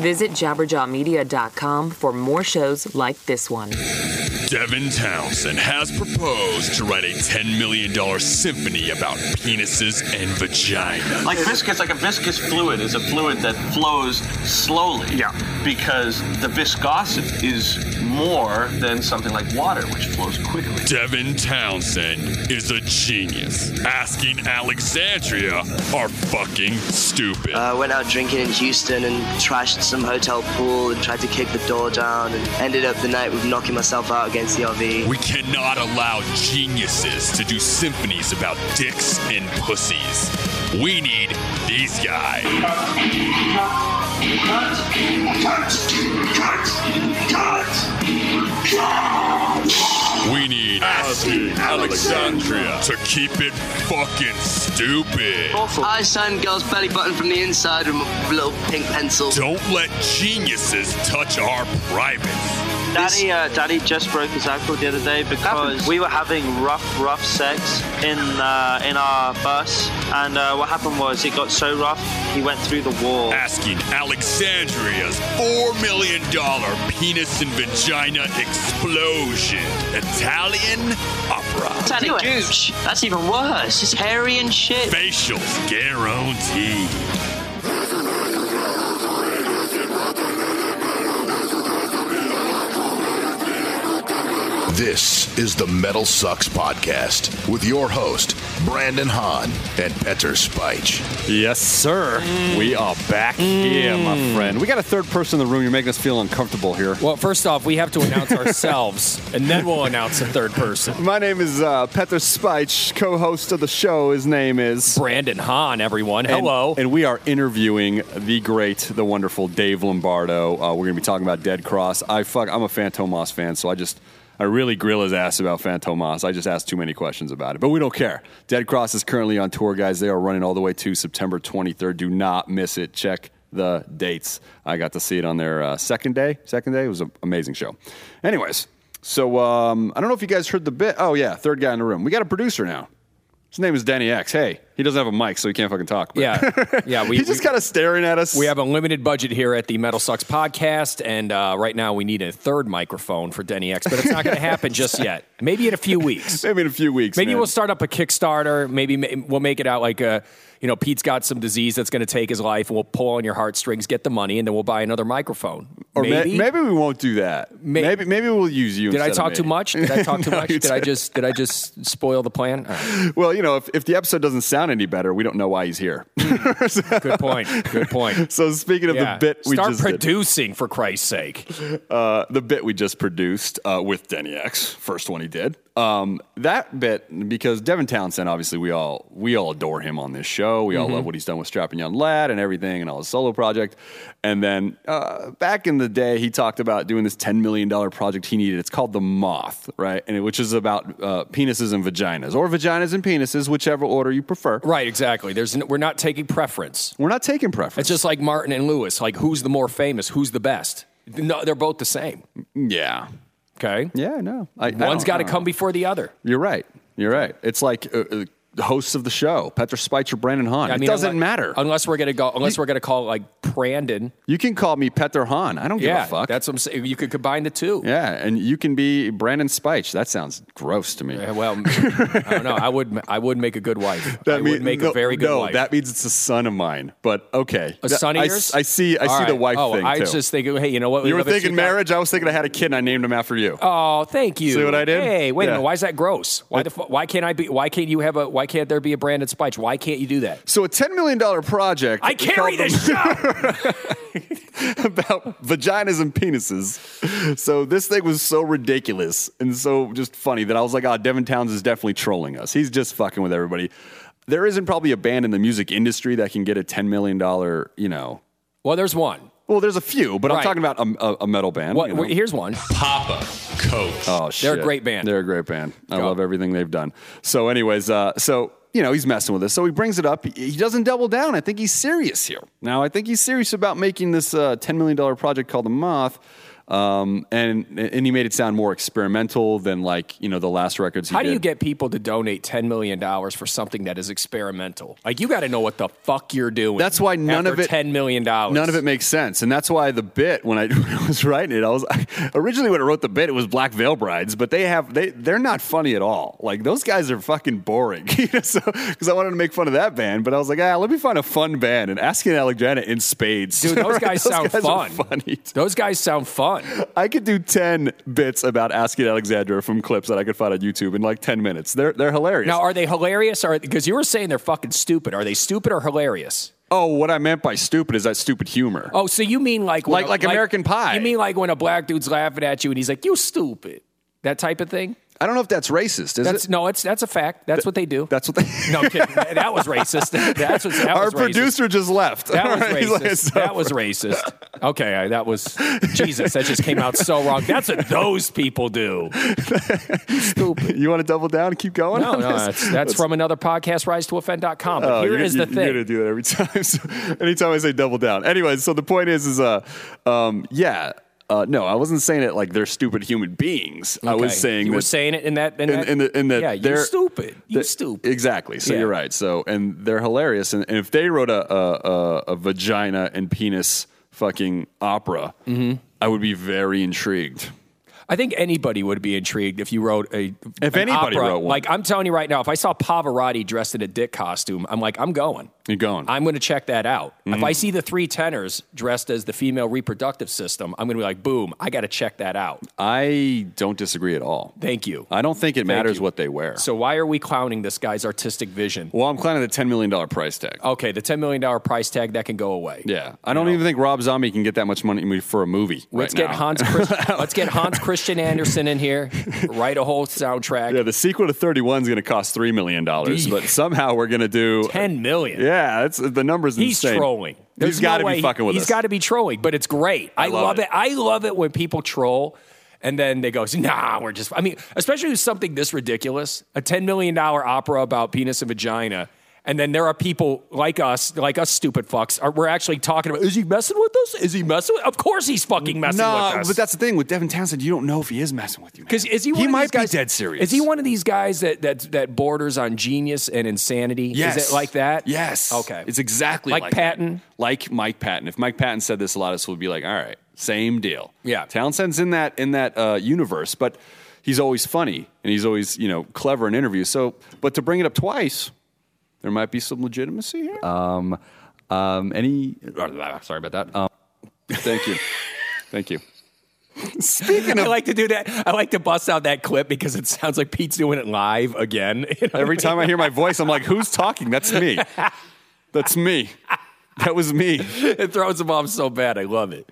Visit jabberjawmedia.com for more shows like this one. Devin Townsend has proposed to write a $10 million symphony about penises and vagina. Like viscous, like a viscous fluid is a fluid that flows slowly. Yeah. Because the viscosity is more than something like water, which flows quickly. Devin Townsend is a genius. Asking Alexandria are fucking stupid. I went out drinking in Houston and trashed some hotel pool and tried to kick the door down and ended up the night with knocking myself out against the RV. we cannot allow geniuses to do symphonies about dicks and pussies. We need these guys. We need Asking Alexandria to keep it fucking stupid. I signed girl's belly button from the inside with a little pink pencil. Don't let geniuses touch our privates. Daddy, uh, Daddy just broke his ankle the other day because we were having rough, rough sex in uh, in our bus, and uh, what happened was it got so rough he went through the wall. Asking Alexandria's $4 million penis and vagina explosion. Italian opera. Daddy Do gooch. That's even worse. It's hairy and shit. Facials guaranteed. This is the Metal Sucks Podcast with your host, Brandon Hahn and Petar Speich. Yes, sir. We are back here, my friend. We got a third person in the room. You're making us feel uncomfortable here. Well, first off, we have to announce ourselves, and then we'll announce a third person. My name is uh, Petar Speich, co-host of the show. His name is Brandon Hahn, everyone. And- Hello. And, we are interviewing the great, the wonderful Dave Lombardo. Uh, we're going to be talking about Dead Cross. I fuck, I'm a Fantomas fan, so I just, I really grill his ass about Fantomas. I just asked too many questions about it, but we don't care. Dead Cross is currently on tour, guys. They are running all the way to September 23rd. Do not miss it. Check the dates. I got to see it on their uh, second day. Second day. It was an amazing show. Anyways, so um, I don't know if you guys heard the bit. Oh yeah, third guy in the room. We got a producer now. His name is Danny X. Hey, he doesn't have a mic, so he can't fucking talk. but- yeah, yeah. We, He's just kind of staring at us. we have a limited budget here at the Metal Sucks podcast, and uh, right now we need a third microphone for Denny X, but it's not going to happen just yet. Maybe in a few weeks. maybe in a few weeks. Maybe man. we'll start up a Kickstarter. Maybe ma- we'll make it out like a, you know, Pete's got some disease that's going to take his life, and we'll pull on your heartstrings, get the money, and then we'll buy another microphone. Or ma- maybe. maybe we won't do that. May- maybe maybe we'll use you. Did I talk too much? Did I talk too No, much? Did I just did I just spoil the plan? Right. Well, you know, if, if the episode doesn't sound any better, we don't know why he's here. Good point. Good point. so speaking of Yeah. the bit we Start just did, producing for Christ's sake. uh, the bit we just produced uh, with Denny X, first one he did. Um, that bit because Devin Townsend, obviously we all we all adore him on this show. We all Mm-hmm. love what he's done with Strapping Young Lad and everything, and all his solo project. And then uh, back in the day, he talked about doing this ten million dollar project he needed. It's called the Moth, right? And it, which is about uh, penises and vaginas, or vaginas and penises, whichever order you prefer. Right, exactly. There's n- we're not taking preference. We're not taking preference. It's just like Martin and Lewis. Like who's the more famous? Who's the best? No, they're both the same. yeah, Okay. yeah, no. I, One's got to come before the other. You're right. You're right. It's like uh, uh, hosts of the show, Petra Spitzer, Brandon Hahn. I it doesn't unless, matter. unless we're gonna go. Unless we're gonna call like Brandon. you can call me Petar Hahn. I don't give a fuck. that's what I'm saying. You could combine the two. yeah, and you can be Brandon Speich. That sounds gross to me. Yeah, Well, I don't know. I would. I would make a good wife. I would make no, a very good no, wife. that means it's a son of mine. But okay, a That- son of I, yours? I see. I All see the right. wife oh, thing I too. was just thinking. Hey, you know what? you were thinking marriage. I was thinking I had a kid and I named him after you. Oh, thank you. See what I did? Hey, wait Yeah. a minute. Why is that gross? Why the? Why can't I be? Why can't you have a? Why can't there be a Brandon Spike? Why can't you do that? So a ten million dollar project. I carry this show. about vaginas and penises. So this thing was so ridiculous and so just funny that I was like, oh, Devin Towns is definitely trolling us. He's just fucking with everybody. There isn't probably a band in the music industry that can get a $10 million, you know. well, there's one. Well, there's a few, but I'm Right. talking about a, a, a metal band. What? you know. Here's one. Papa Roach. Oh, shit. They're a great band. They're a great band. I Go. love everything they've done. So, anyways, uh, so you know he's messing with us. So he brings it up. He, he doesn't double down. I think he's serious here. Now, I think he's serious about making this uh, ten million dollar project called the Moth. Um, and and he made it sound more experimental than like you know the last records. He How do did. you get people to donate ten million dollars for something that is experimental? Like you got to know what the fuck you're doing. That's why none of it ten million dollars. None of it makes sense, and that's why the bit when I, when I was writing it, I was originally when I wrote the bit, it was Black Veil Brides, but they have they they're not funny at all. Like those guys are fucking boring. you know, so because I wanted to make fun of that band, but I was like, ah, let me find a fun band, and Asking Alexandria in spades. Dude, those Right? guys sound are fun. funny. Those guys sound fun. I could do ten bits about Asking Alexandria from clips that I could find on YouTube in like ten minutes. They're they're hilarious. Now, are they hilarious? Or because you were saying they're fucking stupid? Are they stupid or hilarious? oh, what I meant by stupid is that stupid humor. Oh, so you mean like when Like- like American Pie. You mean like when a black dude's laughing at you and he's like, "You stupid," that type of thing. I don't know if that's racist. Is That's it? no, it's that's a fact. That's what they do. That's what they. no I'm kidding. That was racist. That's what that Our was racist. producer just left. That was like, racist. "It's that was racist. Okay, I- that was Jesus. That just came out so wrong. That's what those people do. Stupid. You want to double down and keep going? No, on no, that's, that's from another podcast, rise to offend.com. But Oh, here the thing. You're gonna do that every time. So, anytime I say double down. Anyway, so the point is, is uh, um, yeah. Uh, no, I wasn't saying it like they're stupid human beings. I was saying you that were saying it in that in, in, that, in the in the yeah, they're you stupid. You're stupid. Exactly. So Yeah. you're right. So and they're hilarious. And, and if they wrote a a, a, a vagina and penis fucking opera, Mm-hmm. I would be very intrigued. I think anybody would be intrigued if you wrote a If an anybody opera. wrote one. Like I'm telling you right now, if I saw Pavarotti dressed in a dick costume, I'm like, I'm going. You're going. I'm going to check that out. If Mm-hmm. I see the three tenors dressed as the female reproductive system, I'm going to be like, boom, I got to check that out. I don't disagree at all. Thank you. I don't think it matters you. what they wear. So why are we clowning this guy's artistic vision? well, I'm clowning the ten million dollar price tag. Okay, the $10 million price tag that can go away. Yeah, I don't even think Rob Zombie can get that much money for a movie. Let's right get now. Hans. Chris, let's get Hans Christian Anderson in here. Write a whole soundtrack. Yeah, the sequel to 31 is going to cost three million dollars, but somehow we're going to do Ten million. Yeah, that's the numbers. He's insane. trolling. He's There's got to no be fucking with He's us. got to be trolling, but it's great. I, love love it. it. I love it when people troll and then they go, nah, we're just. I mean, especially with something this ridiculous, a ten million dollar opera about penis and vagina. And then there are people like us, like us stupid fucks. Are, we're actually talking about, is he messing with us? Is he messing with Of course he's fucking messing with no, us. but that's the thing with Devin Townsend. You don't know if he is messing with you. Because is he? One He of might these guys, be dead serious. Is he one of these guys that that that borders on genius and insanity? Yes. Is it like that? Yes. Okay. It's exactly Like like, Patton? that. Like Mike Patton. If Mike Patton said this, a lot of us would be like, all right, same deal. Yeah. Townsend's in that in that uh, universe, but he's always funny and he's always you know clever in interviews. So, but to bring it up twice, there might be some legitimacy here. Um, um, any? Sorry about that. Um, Thank you. Thank you. Speaking of, I like to do that. I like to bust out that clip because it sounds like Pete's doing it live again. You know? Every time I hear my voice, I'm like, who's talking? That's me. That's me. That was me. it throws him off so bad. I love it.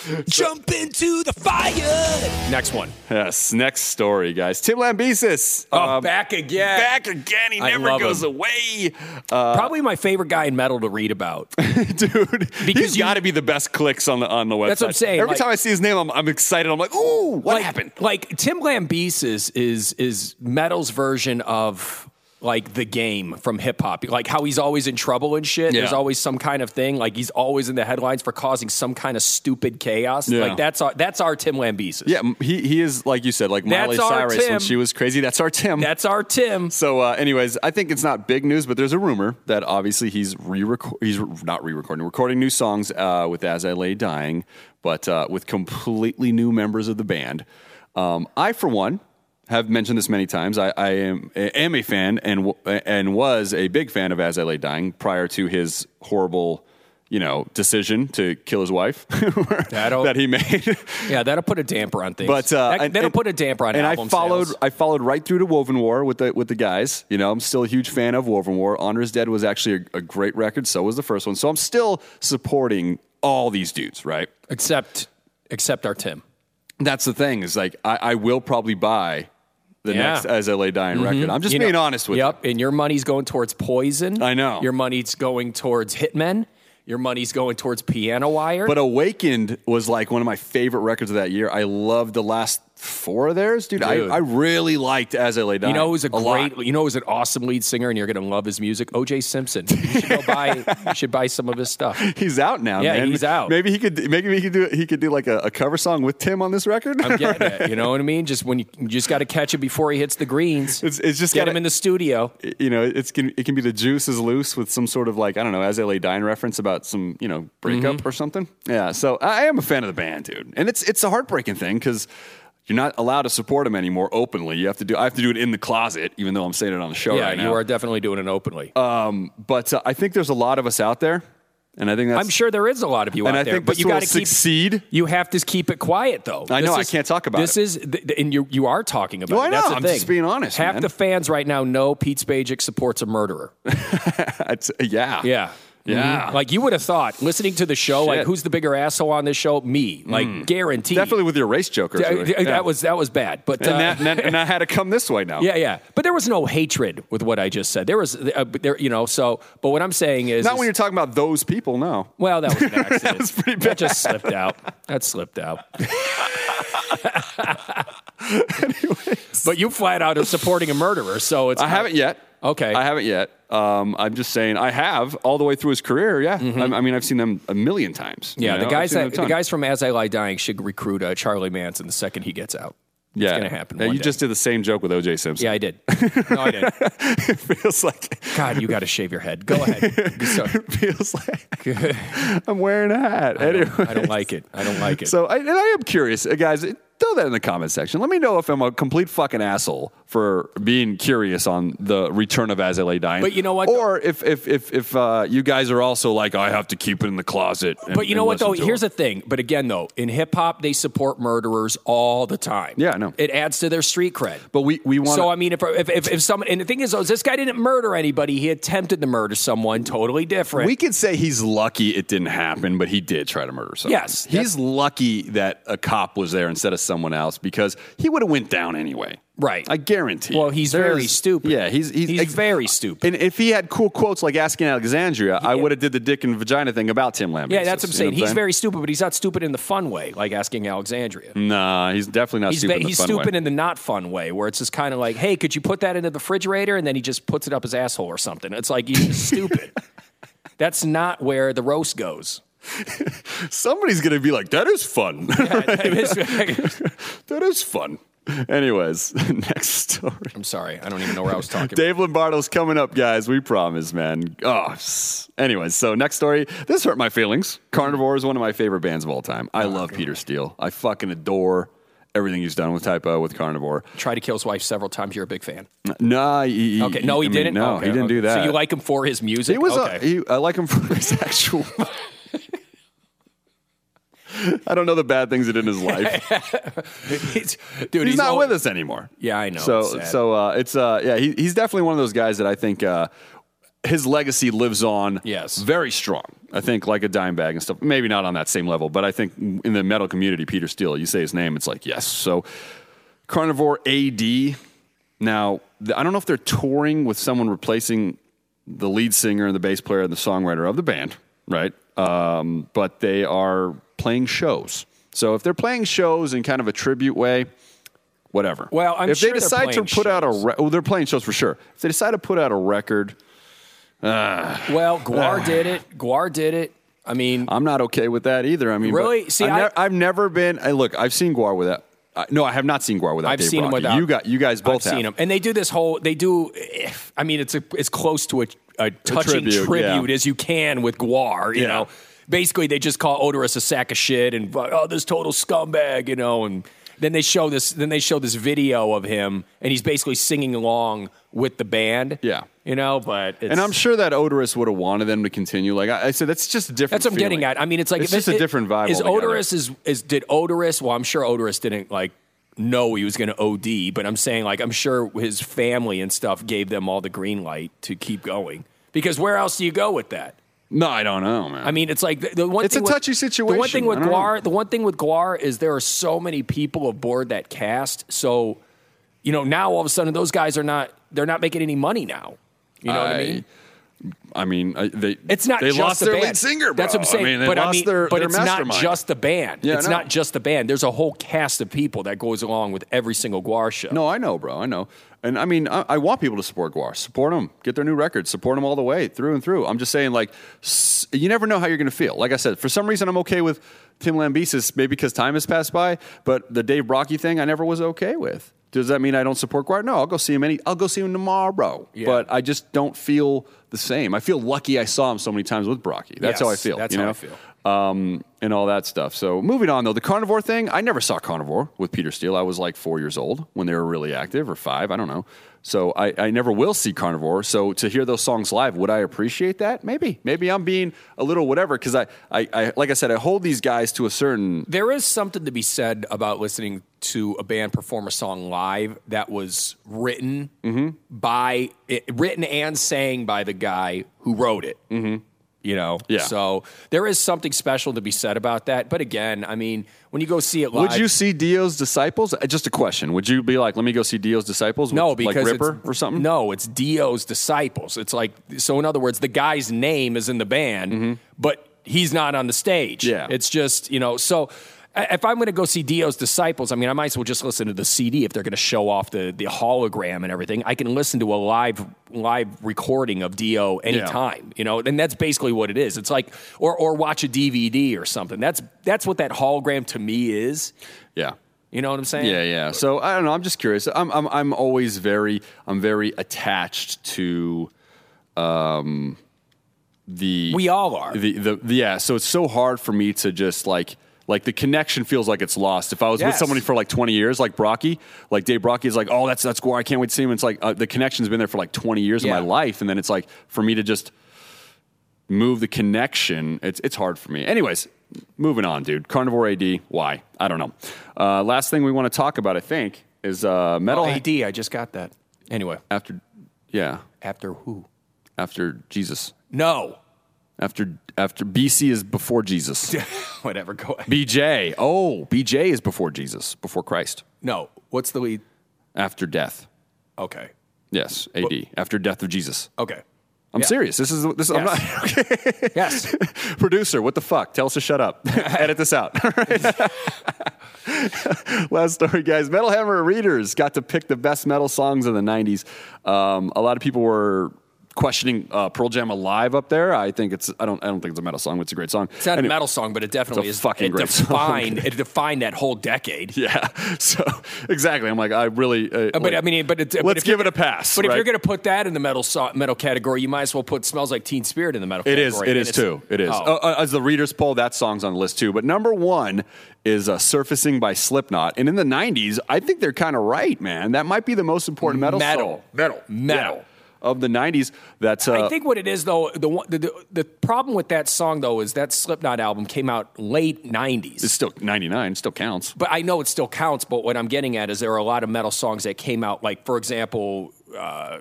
Jump into the fire. Next one. Yes. Next story, guys. Tim Lambesis. Oh, um, back again. back again. He I never goes him. away. Uh, Probably my favorite guy in metal to read about. dude. Because he's you- got to be the best clicks on the on the website. That's what I'm saying, Every like- time I see his name, I'm, I'm excited. I'm like, ooh, what like, happened? Like Tim Lambesis is is metal's version of like the game from hip hop. Like how he's always in trouble and shit. There's always some kind of thing. Like he's always in the headlines for causing some kind of stupid chaos. Yeah. Like that's our that's our Tim Lambesis. Yeah, he he is like you said, like Miley That's Cyrus when she was crazy. That's our Tim. That's our Tim. So, uh, anyways, I think it's not big news, but there's a rumor that obviously he's re he's not re-recording, recording new songs uh, with As I Lay Dying, but uh, with completely new members of the band. Um, I, for one, have mentioned this many times. I, I am am a fan and and was a big fan of As I Lay Dying prior to his horrible. You know, decision to kill his wife that he made. Yeah, that'll put a damper on things. But uh, That- and- that'll and- put a damper on And I followed, sales. I followed right through to Woven War with the with the guys. You know, I'm still a huge fan of Woven War. Honor is Dead was actually a, a great record. So was the first one. So I'm still supporting all these dudes. Right. except except our Tim. That's the thing. Is like I, I will probably buy the Yeah. next As I Lay Dying mm-hmm. record. I'm just You being know- honest with you. Yep, and your money's going towards Poison. I know. Your money's going towards Hitmen. Your money's going towards Piano Wire. But Awakened was like one of my favorite records of that year. I loved the last four of theirs, dude. I, Dude. I really liked As I Lay Dying. You know who's a lot. great, you know who's an awesome lead singer, and you're going to love his music. O.J. Simpson. You should go buy. you should buy some of his stuff. He's out now. Yeah, man. he's out. Maybe he could. Maybe he could do. He could do like a, a cover song with Tim on this record. I'm getting it. You know what I mean? Just when you, you just got to catch him before he hits the greens. It's, it's just Get gotta- him in the studio. you know, it's can, it can be the juice is loose with some sort of like I don't know, as LA Dine reference about some you know breakup Mm-hmm. or something. Yeah, so I am a fan of the band, dude, and it's it's a heartbreaking thing because you're not allowed to support him anymore openly. You have to do I have to do it in the closet, even though I'm saying it on the show Yeah, right now. you are definitely doing it openly. but uh, I think there's a lot of us out there, and I think that's I'm sure there is a lot of you and out I there, think but you got to keep. succeed. You have to keep it quiet, though. I know, I can't talk about this it. is, th- and you you are talking about Well, I it. That's know. the I'm thing. just being honest, Half man. the fans right now know Pete Spajic supports a murderer. Yeah, Yeah. Yeah. Mhm. Like you would have thought, listening to the show, like who's the bigger asshole on this show? Me. Like guaranteed. definitely with your race joker. Th- Joey. th- Yeah. That was that was bad. But and, uh, that, and, that- and I had to come this way now. yeah, yeah. But there was no hatred with what I just said. There was uh, there, you know. So, but what I'm saying is, Not when you're talking about those people. No. well, that was an accident. that was pretty That just slipped out. That slipped out. But you flat out are supporting a murderer, so it's I haven't yet. Okay. I haven't yet. Um, I'm just saying I have all the way through his career. Yeah. I, I mean, I've seen them a million times. Mm-hmm. Yeah, you the know? I've guys that the guys from As I Lay Dying should recruit uh, Charlie Manson the second he gets out. Yeah, it's gonna happen Yeah, you day. just did the same joke with OJ Simpson. Yeah, I did. No, I didn't. it feels like God, you got to shave your head. Go ahead. It feels like I'm wearing a hat. I don't, I don't like it. I don't like it. So I, and I am curious, uh, guys. Throw that in the comment section. Let me know if I'm a complete fucking asshole for being curious on the return of As I Lay Dying. But you know what, Or if if if if uh, you guys are also like, I have to keep it in the closet. and- But you know what though? Here's them. the thing. But again though, in hip hop, they support murderers all the time. Yeah, I know. It adds to their street cred. But we we want. So I mean, if if if, if someone and the thing is, though, is this guy didn't murder anybody. He attempted to murder someone. Totally different. We could say he's lucky it didn't happen, but he did try to murder someone. Yes, he's lucky that a cop was there instead of someone else because he would have went down anyway. Right. I guarantee. Well, he's very stupid. Yeah, he's he's, He's very stupid. And if he had cool quotes like asking Alexandria, I would have did the dick and vagina thing about Tim Lamb. yeah, that's what I'm saying. He's very stupid, but he's not stupid in the fun way, like asking Alexandria. Nah, he's definitely not He's, stupid. ve- in the he's stupid way. in the not fun way, where it's just kind of like, hey, could you put that into the refrigerator? And then he just puts it up his asshole or something. It's like, he's stupid. That's not where the roast goes. Somebody's gonna be like, "That is fun. that is fun." Anyways, next story. I'm sorry. I don't even know where I was talking Dave Lombardo's coming up, guys. We promise, man. Oh, anyways, so next story. This hurt my feelings. Carnivore is one of my favorite bands of all time. I oh, love Peter Steele. I fucking adore everything he's done with Type O with Carnivore. Tried to kill his wife several times. You're a big fan. No, he, Okay. No, he I mean, didn't. No, Okay, he didn't do that. So you like him for his music? He was. okay. A, he, I like him for his actual. I don't know the bad things he did in his life. He's- dude, he's, not al- with us anymore. Yeah, I know. So It's so uh, it's uh yeah he, he's definitely one of those guys that I think uh, his legacy lives on. Yes. very strong. I think like a Dimebag and stuff. Maybe not on that same level, but I think in the metal community, Peter Steele. You say his name, it's like yes. So Carnivore AD. Now I don't know if they're touring with someone replacing the lead singer and the bass player and the songwriter of the band, right? Um, but they are playing shows. So if they're playing shows in kind of a tribute way, whatever. Well, I'm if sure they decide to put out a, re- oh, they're playing shows for sure. If they decide to put out a record, well, Gwar did it. Gwar did it. I mean, I'm not okay with that either. I mean, Really? See, I've, I- nev- I've never been. I, look, I've seen Gwar without. Uh, no, I have not seen Gwar without. I've Dave seen him without. You got. You guys both I've have. seen him, and they do this whole. They do. I mean, it's a, it's close to a, a touching tribute, tribute, yeah. as you can with Gwar. You Yeah. know, basically they just call Oderus a sack of shit and oh, this total scumbag. You know, and then they show this. Then they show this video of him, and he's basically singing along with the band. Yeah. you know, but it's, And I'm sure that Oderus would have wanted them to continue. Like I, I said, that's just a different. That's what I'm getting at. I mean, it's like it's just it- a different vibe. Is altogether. Oderus is is did Oderus? Well, I'm sure Oderus didn't like know he was going to OD, but I'm saying like I'm sure his family and stuff gave them all the green light to keep going. Because where else do you go with that? No, I don't know, man. I mean, it's like the, the one. It's thing a with- touchy The one thing with I don't know. Gwar, the one thing with Gwar is there are so many people aboard that cast. So, you know, now all of a sudden those guys are not. They're not making any money now. You know what I I- mean? I mean, they It's not they just lost the their band. lead singer. That's what I'm saying. I mean, they but I lost mean, their, but their it's not just the band. Yeah, it's know. not just the band. There's a whole cast of people that goes along with every single Gwar show. No, I know, bro. I know. And I mean, I, I want people to support Gwar. Support them. Get their new records. Support them all the way through and through. I'm just saying, like, s- you never know how you're going to feel. Like I said, for some reason, I'm okay with Tim Lambesis, maybe because time has passed by. But the Dave Brockie thing, I never was okay with. Does that mean I don't support Gwar? No, I'll go see him any. I'll go see him tomorrow. Yeah. But I just don't feel the same. I feel lucky I saw him so many times with Brockie. That's how I feel. that's you how know? I feel. Um, and all that stuff. So moving on though, the carnivore thing, I never saw carnivore with Peter Steele. I was like four years old when they were really active, or five, I don't know. So I, I never will see carnivore. So to hear those songs live, would I appreciate that? Maybe. Maybe I'm being a little whatever because I, I, I, like I said, I hold these guys to a certain. There is something to be said about listening to a band perform a song live that was written by it, written and sang by the guy who wrote it. Mm-hmm. You know, Yeah. So there is something special to be said about that. But again, I mean, when you go see it live, Would you see Dio's Disciples? Uh, Just a question. Would you be like, let me go see Dio's Disciples? with, No, because like Ripper or something. No, it's Dio's disciples. It's like so. In other words, the guy's name is in the band, but he's not on the stage. Mm-hmm. Yeah. it's just you know. So if I'm going to go see Dio's disciples, I mean, I might as well just listen to the CD if they're going to show off the the hologram and everything. I can listen to a live live recording of Dio anytime. You know, and that's basically what it is. It's like or or watch a DVD or something. That's that's what that hologram to me is. Yeah. You know what I'm saying? Yeah, yeah. So I don't know. I'm just curious. I'm, I'm, I'm always very, I'm very attached to, um, the We all are. the, the, the yeah. So it's so hard for me to just like, like the connection feels like it's lost. If I was with somebody for like 20 years, like Brockie, like Dave Brockie is like, oh, that's that's Gwar. I can't wait to see him. It's like uh, the connection's been there for like 20 years Yeah. of my life, and then it's like for me to just move the connection. It's it's hard for me. Anyways, moving on, dude. Carnivore AD. Why? I don't know. Uh, last thing we want to talk about, I think, is uh, metal Oh, AD, I just got that. Anyway, after. Yeah, after who? after Jesus. No. After after BC is before Jesus. Whatever. Go ahead. BJ. Oh, BJ is before Jesus, before Christ. No. What's the lead? After death. Okay. Yes, AD. After death of Jesus. Okay. I'm Yeah. serious. This is this. I'm Yes. not. Yes. Producer, what the fuck? Tell us to shut up. Edit this out. Last story, guys. Metal Hammer readers got to pick the best metal songs of the '90s. Um, a lot of people were questioning uh, Pearl Jam "Alive" up there. I think it's. I don't. I don't think it's a metal song. But it's a great song. It's not Anyway. a metal song, but it definitely It's a is. fucking it great song. defined. it defined that whole decade. Yeah. So exactly. I'm like, I really. Uh, Uh, But like, I mean, but it's, let's if give it a pass. But if you're going to put that in the metal so, metal category, you might as well put "Smells Like Teen Spirit" in the metal. It is. category. It I mean, is it's- too. It is. Oh. Uh, uh, as the readers poll, that song's on the list too. But number one is uh, "Surfacing" by Slipknot, and in the '90s, I think they're kind of right, man. That might be the most important metal Metal. song. metal, Metal. Yeah. Of the '90s. That's uh, I think what it is though, the, one- the the the problem with that song though is that Slipknot album came out late '90s. it's still '99. Still counts. but I know it still counts. But what I'm getting at is there are a lot of metal songs that came out, like for example, uh,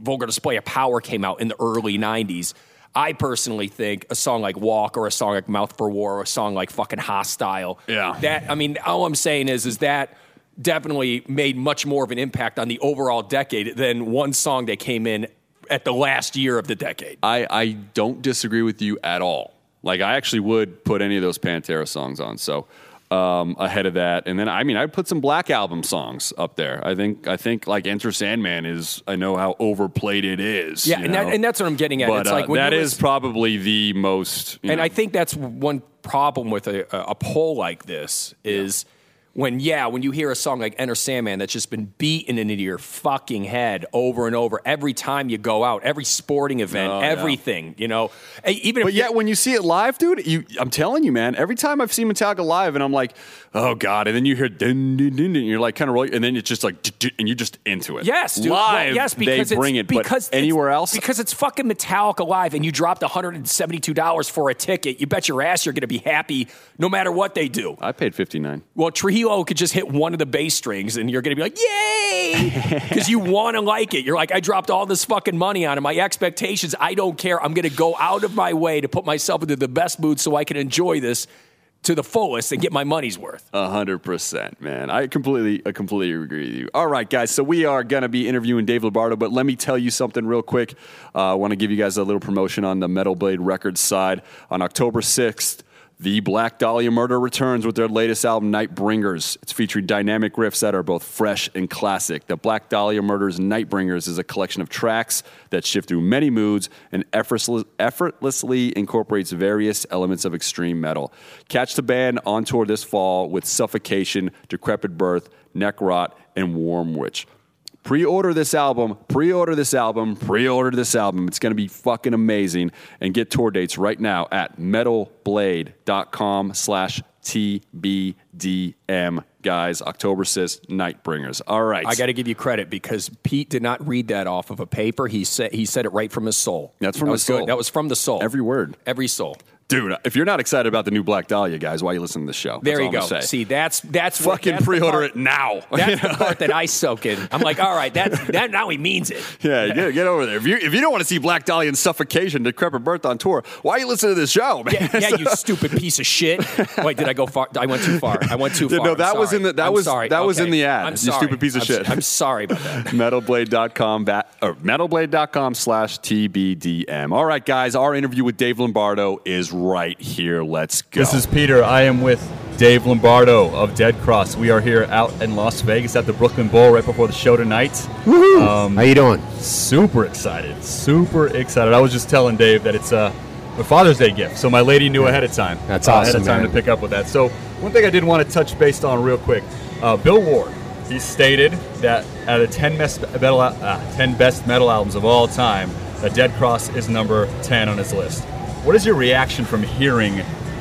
"Vulgar Display of Power" came out in the early '90s. I personally think a song like "Walk" or a song like "Mouth for War" or a song like "Fucking Hostile." Yeah. that I mean, all I'm saying is, is that definitely made much more of an impact on the overall decade than one song that came in at the last year of the decade. I, I don't disagree with you at all. Like I actually would put any of those Pantera songs on. So um, ahead of that, and then I mean I'd put some Black Album songs up there. I think I think like Enter Sandman is. I know how overplayed it is. Yeah, and, that, and that's what I'm getting at. but it's uh, like when that listen- probably the most. and know, I think that's one problem with a, a poll like this is when yeah, when you hear a song like Enter Sandman that's just been beaten into your fucking head over and over every time you go out, every sporting event, Oh, yeah. everything, you know, even But yet, when you see it live, dude, you, I'm telling you, man. Every time I've seen Metallica live, and I'm like, oh god, and then you hear dun, dun, dun, and you're like kind of rolling, and then it's just like, and you're just into it. Yes, dude. live. Well, yes, they because bring it's, it, because anywhere else, because it's fucking Metallica live, and you dropped one hundred and seventy-two dollars for a ticket. You bet your ass you're going to be happy no matter what they do. I paid 59. Well, Trujillo could just hit one of the bass strings, and you're going to be like, "Yay!" Because you want to like it. You're like, "I dropped all this fucking money on it. My expectations. I don't care. I'm going to go out of my way to put myself into the best mood so I can enjoy this." to the fullest and get my money's worth. A hundred percent, man. I completely, I completely agree with you. All right, guys. So we are gonna be interviewing Dave Lombardo, but let me tell you something real quick. Uh, I want to give you guys a little promotion on the Metal Blade Records side. On October sixth, the Black Dahlia Murder returns with their latest album, Nightbringers. It's featuring dynamic riffs that are both fresh and classic. The Black Dahlia Murders Nightbringers is a collection of tracks that shift through many moods and effortlessly incorporates various elements of extreme metal. Catch the band on tour this fall with Suffocation, Decrepit Birth, Necrot, and Wormwitch. Pre-order this album, pre-order this album, pre-order this album. It's going to be fucking amazing. And get tour dates right now at metalblade.com slash TBDM. Guys, October 6th, Nightbringers. All right. I got to give you credit because Pete did not read that off of a paper. He said he said it right from his soul. That's from that his was good. soul. That was from the soul. Every word. Every soul. Dude, if you're not excited about the new Black Dahlia, guys, why are you listening to the show? There you go. See, that's that's what- Fucking that's pre-order part- it now. That's the part that I soak in. I'm like, all right, that that now he means it. Yeah, get, get over there. If you if you don't want to see Black Dahlia and Suffocation, Decrepit Birth on tour, why are you listening to this show, man? Yeah, yeah, you stupid piece of shit. Wait, did I go far? I went too far. I went too far. no, I'm that was in the- that I'm was- sorry. that was in the ad, I'm you stupid piece of I'm, shit. I'm sorry about that. metalblade.com bat, or metalblade.com slash tbdm all right guys our interview with dave lombardo is right here let's go This is Peter. I am with Dave Lombardo of Dead Cross. We are here out in Las Vegas at the Brooklyn Bowl right before the show tonight. Woohoo! Um, How you doing? Super excited. Super excited. I was just telling Dave that it's a, a Father's Day gift, so my lady knew ahead of time. That's uh, awesome, Ahead of time man. to pick up with that. So one thing I did want to touch based on real quick. Uh, Bill Ward. He stated that out of 10 best metal, uh, 10 best metal albums of all time, that Dead Cross is number 10 on his list. What is your reaction from hearing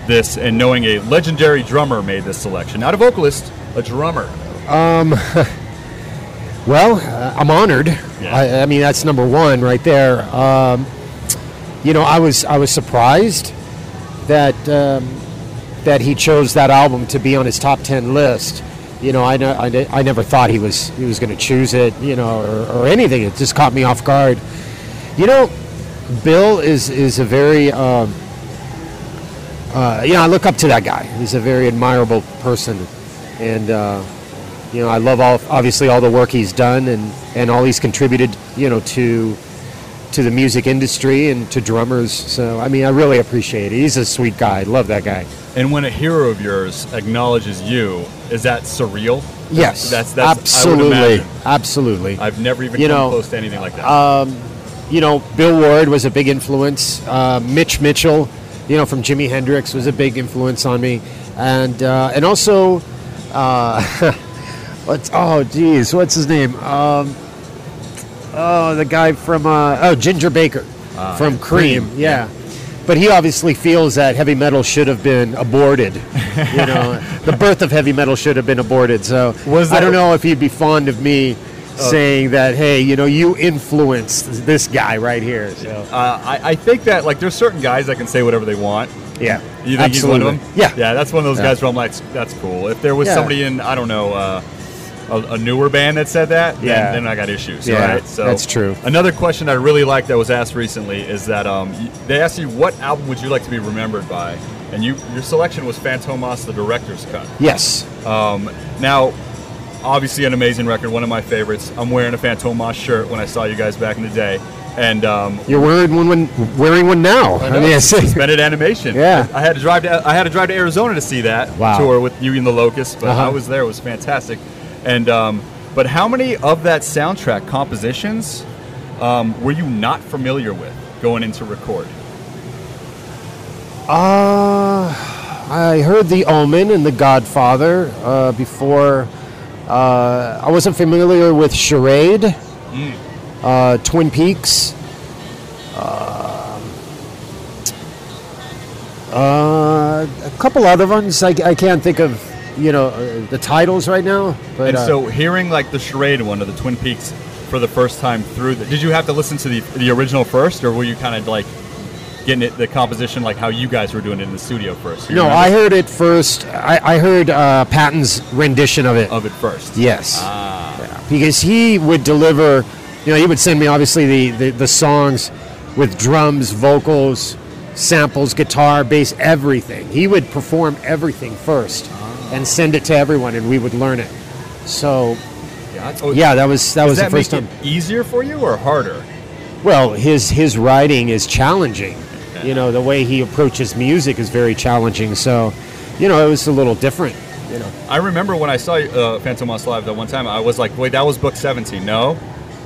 this and knowing a legendary drummer made this selection? Not a vocalist, a drummer. Um, well, uh, I'm honored. I, I mean, that's number one right there. Um, you know, I was I was surprised that um, that he chose that album to be on his top ten list. You know, I, I, I never thought he was he was going to choose it. You know, or, or anything. It just caught me off guard. You know, Bill is is a very um, uh, you know I look up to that guy. He's a very admirable person, and uh, you know I love all obviously all the work he's done and and all he's contributed. You know to to the music industry and to drummers. So I mean I really appreciate it. He's a sweet guy. Love that guy. And when a hero of yours acknowledges you, is that surreal? Yes, that's, that's I absolutely, absolutely. I've never even You come know, close to anything like that. Um, you know, Bill Ward was a big influence. Uh, Mitch Mitchell, you know, from Jimi Hendrix, was a big influence on me, and uh, and also, uh, what's oh geez, what's his name? Um, oh, the guy from uh, oh Ginger Baker Ah, from Cream, Cream, yeah. But he obviously feels that heavy metal should have been aborted. You know, the birth of heavy metal should have been aborted. So Was I don't know if he'd be fond of me saying that, hey, you know, you influenced this guy right here. So Uh, I, I think that like there's certain guys that can say whatever they want. yeah, You think he's one of them? Yeah, Yeah, that's one of those Yeah. guys where I'm like, that's cool. If there was Yeah. somebody in, I don't know, uh, a, a newer band that said that, then- Yeah. then, I got issues. Yeah, right? So that's true. Another question I really like that was asked recently is that um, they asked you what album would you like to be remembered by, and you your selection was Fantomas, the director's cut. Yes. Um, now, obviously an amazing record, one of my favorites. I'm wearing a Fantomas shirt when I saw you guys back in the day, and um, You're wearing one, when, wearing one now. I, I mean, suspended animation. Yeah. I had to drive to I had to drive to Arizona to see that Wow. tour with you and the Locust, but Uh-huh. I was there. It was fantastic. And um, but how many of that soundtrack compositions um, were you not familiar with going into record? Uh, I heard The Omen and The Godfather uh, before. Uh, I wasn't familiar with Charade, Mm. uh, Twin Peaks. Um, uh, a couple other ones. I, I can't think of, you know, uh, the titles right now. But and uh, so hearing like the charade one of the Twin Peaks for the first time through, the, did you have to listen to the the original first, or were you kind of like getting it the composition like how you guys were doing it in the studio first? You no, remember? I heard it first. I, I heard uh, Patton's rendition of it. of it first. Yes. Ah. because he would deliver you know he would send me obviously the, the, the songs with drums vocals samples, guitar, bass, everything. He would perform everything first and send it to everyone, and we would learn it. So, Oh, yeah, that was that was the first time. it easier for you or harder? Well, his his writing is challenging. You know, the way he approaches music is very challenging. So, you know, it was a little different. You know, I remember when I saw uh, Fantomas live that one time, I was like, wait, that was book 17. No,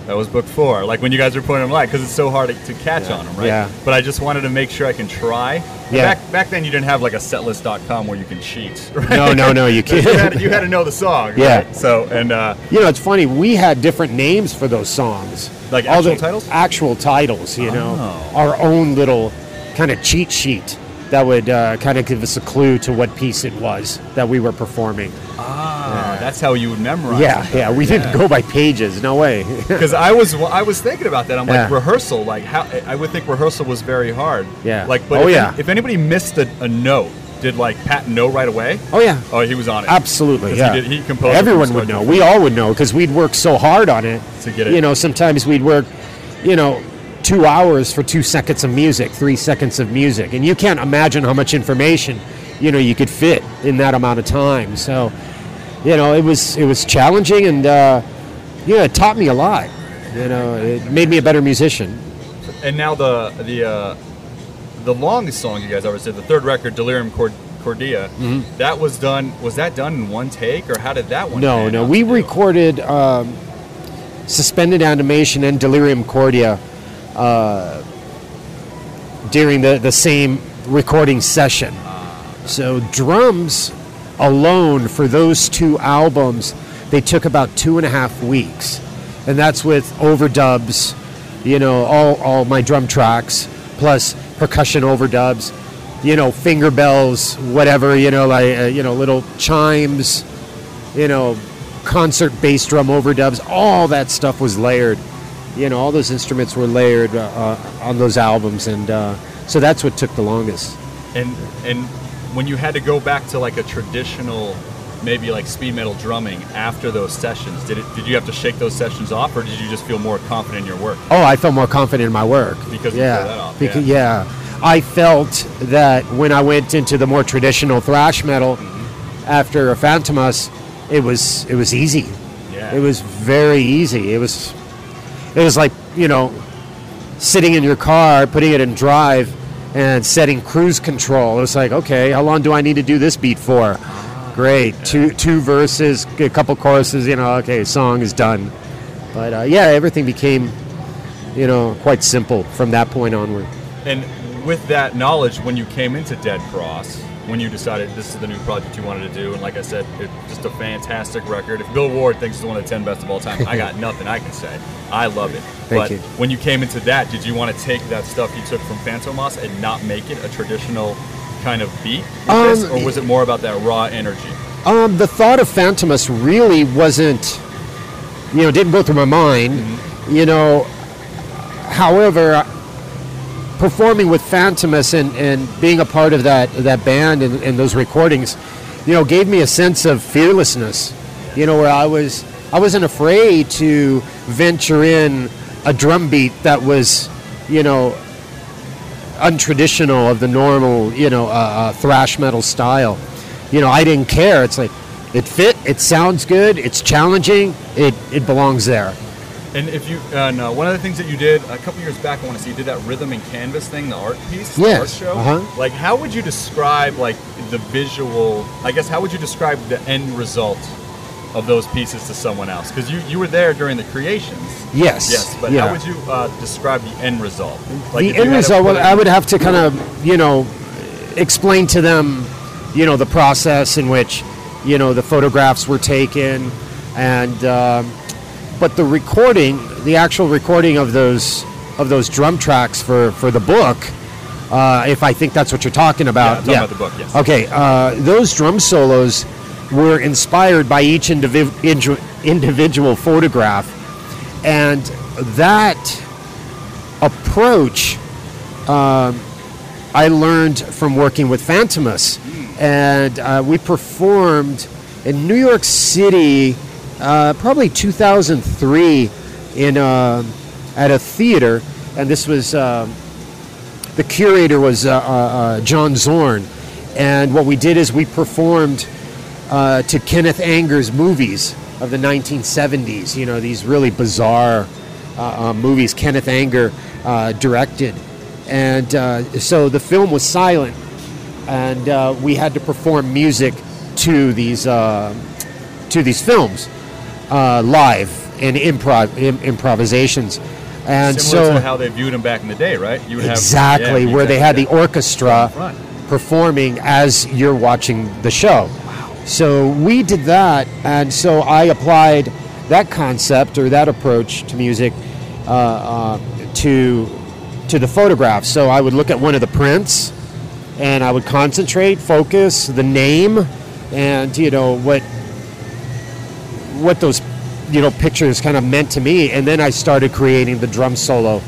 that was book four. Like when you guys were putting them live, because it's so hard to, to catch on them, right? Yeah. But I just wanted to make sure I can try. Yeah. Back, back then, you didn't have like a setlist.com where you can cheat. Right? No, no, no, you can't. you, had, you had to know the song. Yeah. Right? So, and uh, you know, it's funny. We had different names for those songs, Like All actual titles? Actual titles. You know, Oh. our own little kind of cheat sheet that would uh, kind of give us a clue to what piece it was that we were performing. ah, that's how you would memorize. Yeah, it. yeah. We didn't go by pages. No way. Because I was I was thinking about that. I'm like Yeah. rehearsal. Like how I would think rehearsal was very hard. Yeah. Like, but Oh, if, yeah. if anybody missed a, a note, did like Pat know right away? Oh yeah. Oh, he was on it. Absolutely, yeah. He, did, he composed. Everyone would know. We all would know because we'd work so hard on it. To get it. You know, sometimes we'd work, you know, two hours for two seconds of music, three seconds of music, and you can't imagine how much information, you know, you could fit in that amount of time. So, you know, it was it was challenging, and uh, yeah, it taught me a lot. You know, it made me a better musician. And now the the uh, the longest song you guys ever did, the third record, Delirium Cord- Cordia. Mhm. That was done. Was that done in one take, or how did that one? No, no. We recorded um, Suspended Animation and Delirium Cordia uh, during the, the same recording session. So, drums alone for those two albums, they took about two and a half weeks. And that's with overdubs, you know, all, all my drum tracks, plus percussion overdubs, you know, finger bells, whatever, you know, like, uh, you know, little chimes, you know, concert bass drum overdubs, all that stuff was layered. You know, all those instruments were layered uh, uh, on those albums, and uh, so that's what took the longest. And and when you had to go back to like a traditional, maybe like speed metal drumming after those sessions, did it? Did you have to shake those sessions off, or did you just feel more confident in your work? Oh, I felt more confident in my work. Because yeah, pulled that off, Becau- yeah. I felt that when I went into the more traditional thrash metal after a Fantomas, it was it was easy. Yeah. It was very easy. It was it was like you know sitting in your car, putting it in drive, and setting cruise control. It was like, okay, how long do I need to do this beat for? Great, two two verses, a couple choruses. You know, okay, song is done. But uh, yeah, everything became, you know, quite simple from that point onward. And with that knowledge, when you came into Dead Cross, when you decided this is the new project you wanted to do, and like I said, it's just a fantastic record. If Bill Ward thinks it's one of the 10 best of all time, I got nothing I can say. I love it. Thank but you. when you came into that, did you want to take that stuff you took from Fantomas and not make it a traditional kind of beat with this, Um, or was it more about that raw energy? Um, the thought of Fantomas really wasn't, you know, didn't go through my mind. You know, however, performing with Fantomas and, and being a part of that that band and, and those recordings, you know, gave me a sense of fearlessness. You know, where I was I wasn't afraid to venture in a drum beat that was, you know, untraditional of the normal, you know, uh, uh, thrash metal style. You know, I didn't care. It's like it fit, it sounds good, it's challenging, it it belongs there. And if you, uh, no, one of the things that you did a couple years back, I want to see, you did that rhythm and canvas thing, the art piece, the art show. uh-huh. Like, how would you describe like the visual? I guess how would you describe the end result of those pieces to someone else? Because you you were there during the creations. Yes, Yes, but yeah. how would you uh, describe the end result? if the end result, well, I would have to kind of, you know, explain to them, you know, the process in which, you know, the photographs were taken, and um, but the recording, the actual recording of those of those drum tracks for for the book. Uh, if I think that's what you're talking Yeah, about, I'm talking about the book, yes. Okay, uh, those drum solos were inspired by each indivi- indiv- individual photograph, and that approach um, I learned from working with Fantomas. And uh, we performed in New York City, uh, probably 2003, in uh, at a theater, and this was um the curator was uh, uh, uh, John Zorn, and what we did is we performed uh, to Kenneth Anger's movies of the 1970s. You know, these really bizarre uh, uh, movies Kenneth Anger uh, directed, and uh, so the film was silent, and uh, we had to perform music to these uh, to these films uh, live and improv im- improvisations. And Similar so to how they viewed him back in the day, right? You would have exactly yeah, where they had the orchestra front. performing as you're watching the show. Wow. So we did that, and so I applied that concept or that approach to music uh, uh, to to the photographs. So I would look at one of the prints, and I would concentrate, focus, the name, and you know what what those you know pictures kind of meant to me, and then I started creating the drum solo,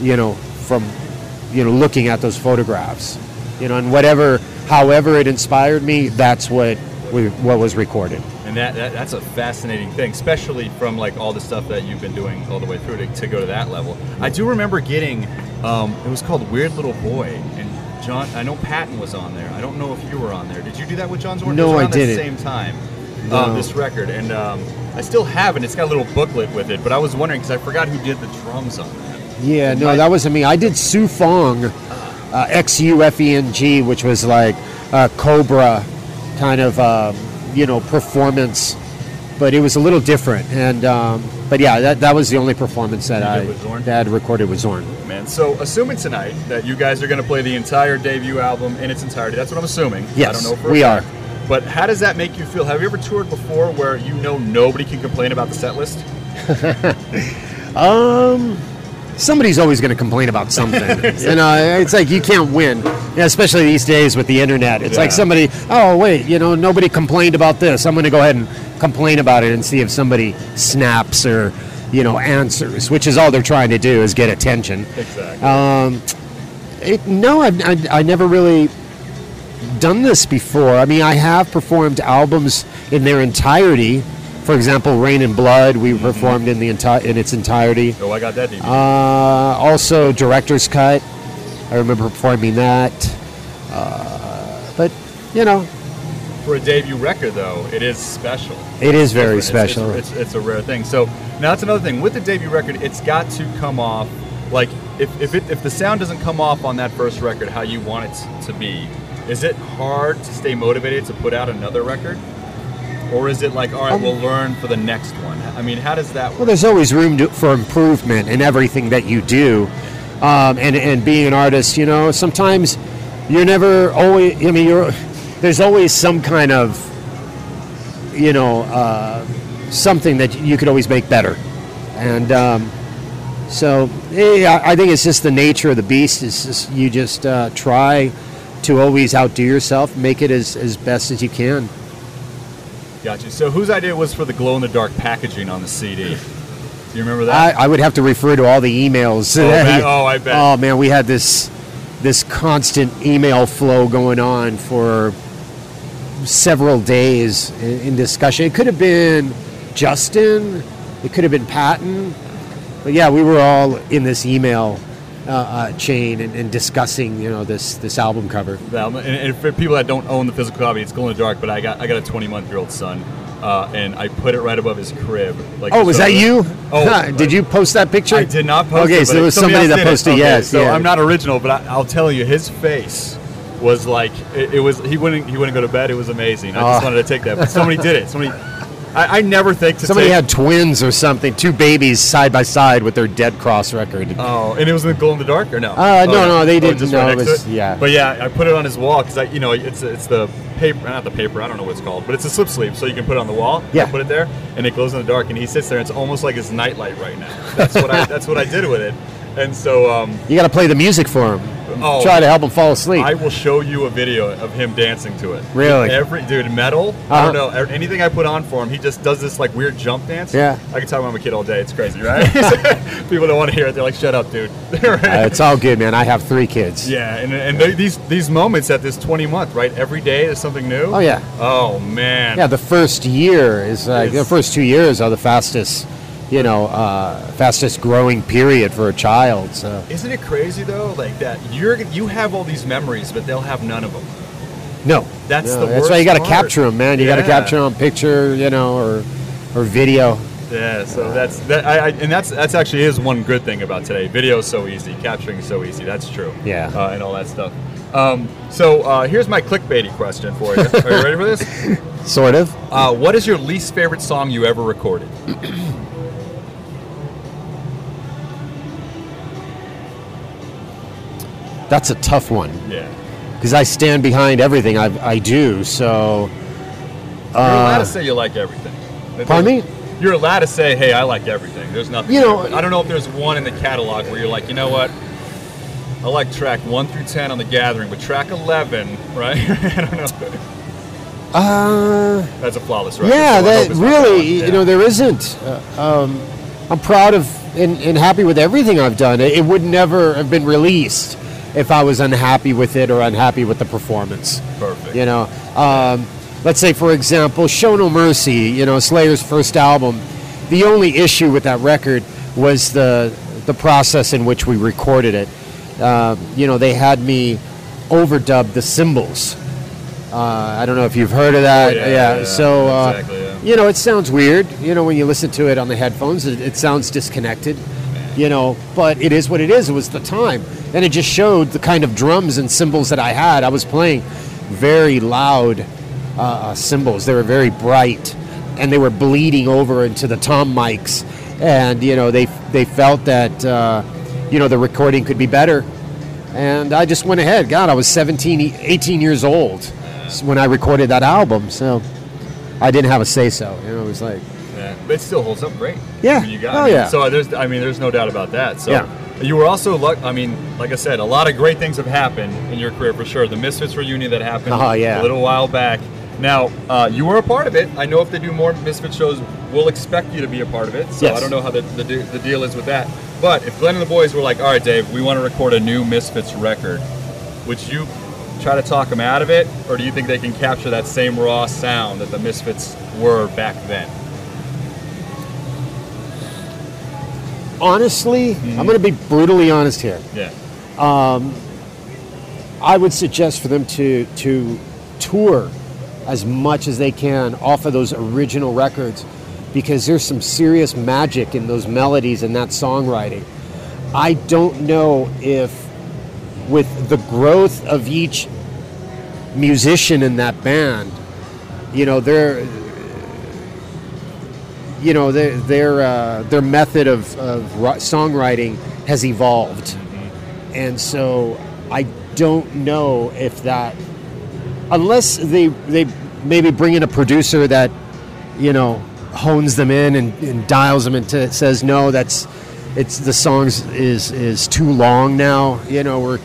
you know, from you know looking at those photographs, you know, and whatever, however it inspired me, that's what we, what was recorded. And that, that that's a fascinating thing, especially from like all the stuff that you've been doing all the way through to, to go to that level. I do remember getting um, it was called Weird Little Boy, and John. I know Patton was on there. I don't know if you were on there. Did you do that with John Zorn? No, I didn't. The same time. No. Um, this record, and um, I still have it. It's got a little booklet with it, but I was wondering because I forgot who did the drums on that. Yeah, no, that wasn't me. I did Xu Feng, uh, X U F E N G, which was like a Cobra kind of, um, you know, performance, but it was a little different. And um, but yeah, that, that was the only performance that I that I recorded with Zorn. Man, so assuming tonight that you guys are going to play the entire debut album in its entirety, that's what I'm assuming. I Yes, don't know for a we fact. are. But how does that make you feel? Have you ever toured before where you know nobody can complain about the set list? Um, somebody's always going to complain about something. you know, it's like you can't win, yeah, especially these days with the internet. It's like somebody, oh wait, you know, nobody complained about this. I'm going to go ahead and complain about it and see if somebody snaps or you know answers, which is all they're trying to do is get attention. Exactly. Um, it, no, I've, I, I never really done this before. I mean, I have performed albums in their entirety. For example, Reign in Blood, we performed in the enti- in its entirety. Oh, I got that DVD. Uh, also, director's cut. I remember performing that. Uh, but you know, For a debut record, though, it is special. It is very It's- it's- special. It's, it's, a rare thing. So now that's another thing. With the debut record, it's got to come off like if if, it, if the sound doesn't come off on that first record how you want it to be, is it hard to stay motivated to put out another record? Or is it like, all right, Um, we'll learn for the next one? I mean, how does that work? well, there's always room to, for improvement in everything that you do. Um, and and being an artist, you know, sometimes you're never always. I mean, you're there's always some kind of you know uh, something that you could always make better, and um, so yeah, I think it's just the nature of the beast. Is just, you just uh, try to always outdo yourself, make it as, as best as you can. Gotcha. So whose idea was for the glow in the dark packaging on the CD? Do you remember that? I, I would have to refer to all the emails. Oh, man. Oh, I bet. Oh man, we had this this constant email flow going on for several days in, in discussion. It could have been Justin, it could have been Patton, but yeah, we were all in this email uh, uh, chain and, and discussing, you know, this this album cover. The album- and, and for people that don't own the physical copy, it's glow in the dark. But I got I got a 20 month year old son, uh, and I put it right above his crib. Like oh, was that you? Oh, did you post that picture? I did not post Okay, it. so it was somebody that it. posted. Okay, Yes, so yeah. I'm not original, but I, I'll tell you, his face was like it, it was. He wouldn't he wouldn't go to bed. It was amazing. I just Oh. wanted to take that. But somebody did it. Somebody. I, I never think to Somebody take, had twins or something, two babies side by side with their Dead Cross record. Oh, and it was in the glow in the dark or no? Uh, Oh, no, no, they didn't. just No, right it next to yeah. But yeah, I put it on his wall because I, you know, it's it's the paper, not the paper. I don't know what it's called, but it's a slip sleeve, so you can put it on the wall. Yeah. Put it there, and it glows in the dark, and he sits there. and It's almost like his nightlight right now. That's what I that's what I did with it, and so um, You got to play the music for him. Oh. Try to help him fall asleep. I will show you a video of him dancing to it. Really? Every dude, metal. I Uh-huh. don't know. Anything I put on for him, he just does this like weird jump dance. Yeah. I can talk about my kid all day. It's crazy, right? People don't want to hear it. They're like, "Shut up, dude." Uh, it's all good, man. I have three kids. Yeah, and, and they, these these moments at this 20 month, right? Every day is something new. Oh, yeah. Oh man. Yeah, the first year is like the first two years are the fastest, you know, uh, fastest growing period for a child. So Isn't it crazy though, like that you're you have all these memories, but they'll have none of them. no, That's no, the That's why you got to capture them, man. You got to capture them, on picture, you know, or or video. Yeah, so that's that. I, I and that's that's actually is one good thing about today. Video is so easy, capturing is so easy. That's true. Yeah. uh, and all that stuff. Um, so uh, here's my clickbaity question for you. Are you ready for this? Sort of. Uh, what is your least favorite song you ever recorded? That's a tough one Yeah. because I stand behind everything I, I do. So, You're allowed uh, to say you like everything. pardon me? You're allowed to say, "Hey, I like everything." There's nothing. You know- I don't know if there's one in the catalog where you're like, you know what? I like track one through ten on the Gathering, but track eleven, right? I don't know. Uh, That's a flawless record. yeah, so that that really, one. you know, there isn't. Uh, um, I'm proud of and, and happy with everything I've done. It, it would never have been released if I was unhappy with it or unhappy with the performance. Perfect. You know, um, let's say, for example, Show No Mercy, you know, Slayer's first album. The only issue with that record was the the process in which we recorded it. Uh, you know, they had me overdub the cymbals. Uh, I don't know if you've heard of that. Oh, yeah, yeah, yeah. So, uh, Exactly, yeah. you know, it sounds weird. You know, when you listen to it on the headphones, it, it sounds disconnected. You know, but it is what it is. It was the time, and it just showed the kind of drums and cymbals that I had. I was playing very loud uh, uh, cymbals. They were very bright, and they were bleeding over into the tom mics. And you know, they they felt that uh, you know the recording could be better. And I just went ahead. God, I was 17, 18 years old when I recorded that album, so I didn't have a say so. You know, it was like, Yeah, but it still holds up great. Yeah. You got, Oh, I mean, yeah. So there's, I mean, there's no doubt about that. So Yeah. you were also, luck. I mean, like I said, a lot of great things have happened in your career for sure. The Misfits reunion that happened Oh, yeah. a little while back. Now, uh, you were a part of it. I know if they do more Misfit shows, we'll expect you to be a part of it. So Yes. I don't know how the, the, the deal is with that. But if Glenn and the boys were like, all right, Dave, we want to record a new Misfits record, would you try to talk them out of it? Or do you think they can capture that same raw sound that the Misfits were back then? Honestly, I'm going to be brutally honest here. Yeah. Um, I would suggest for them to to tour as much as they can off of those original records because there's some serious magic in those melodies and that songwriting. I don't know if with the growth of each musician in that band, you know, their you know their their uh, their method of, of songwriting has evolved, and so I don't know if that unless they they maybe bring in a producer that you know hones them in and, and dials them into says no that's it's the songs is is too long now. You know we're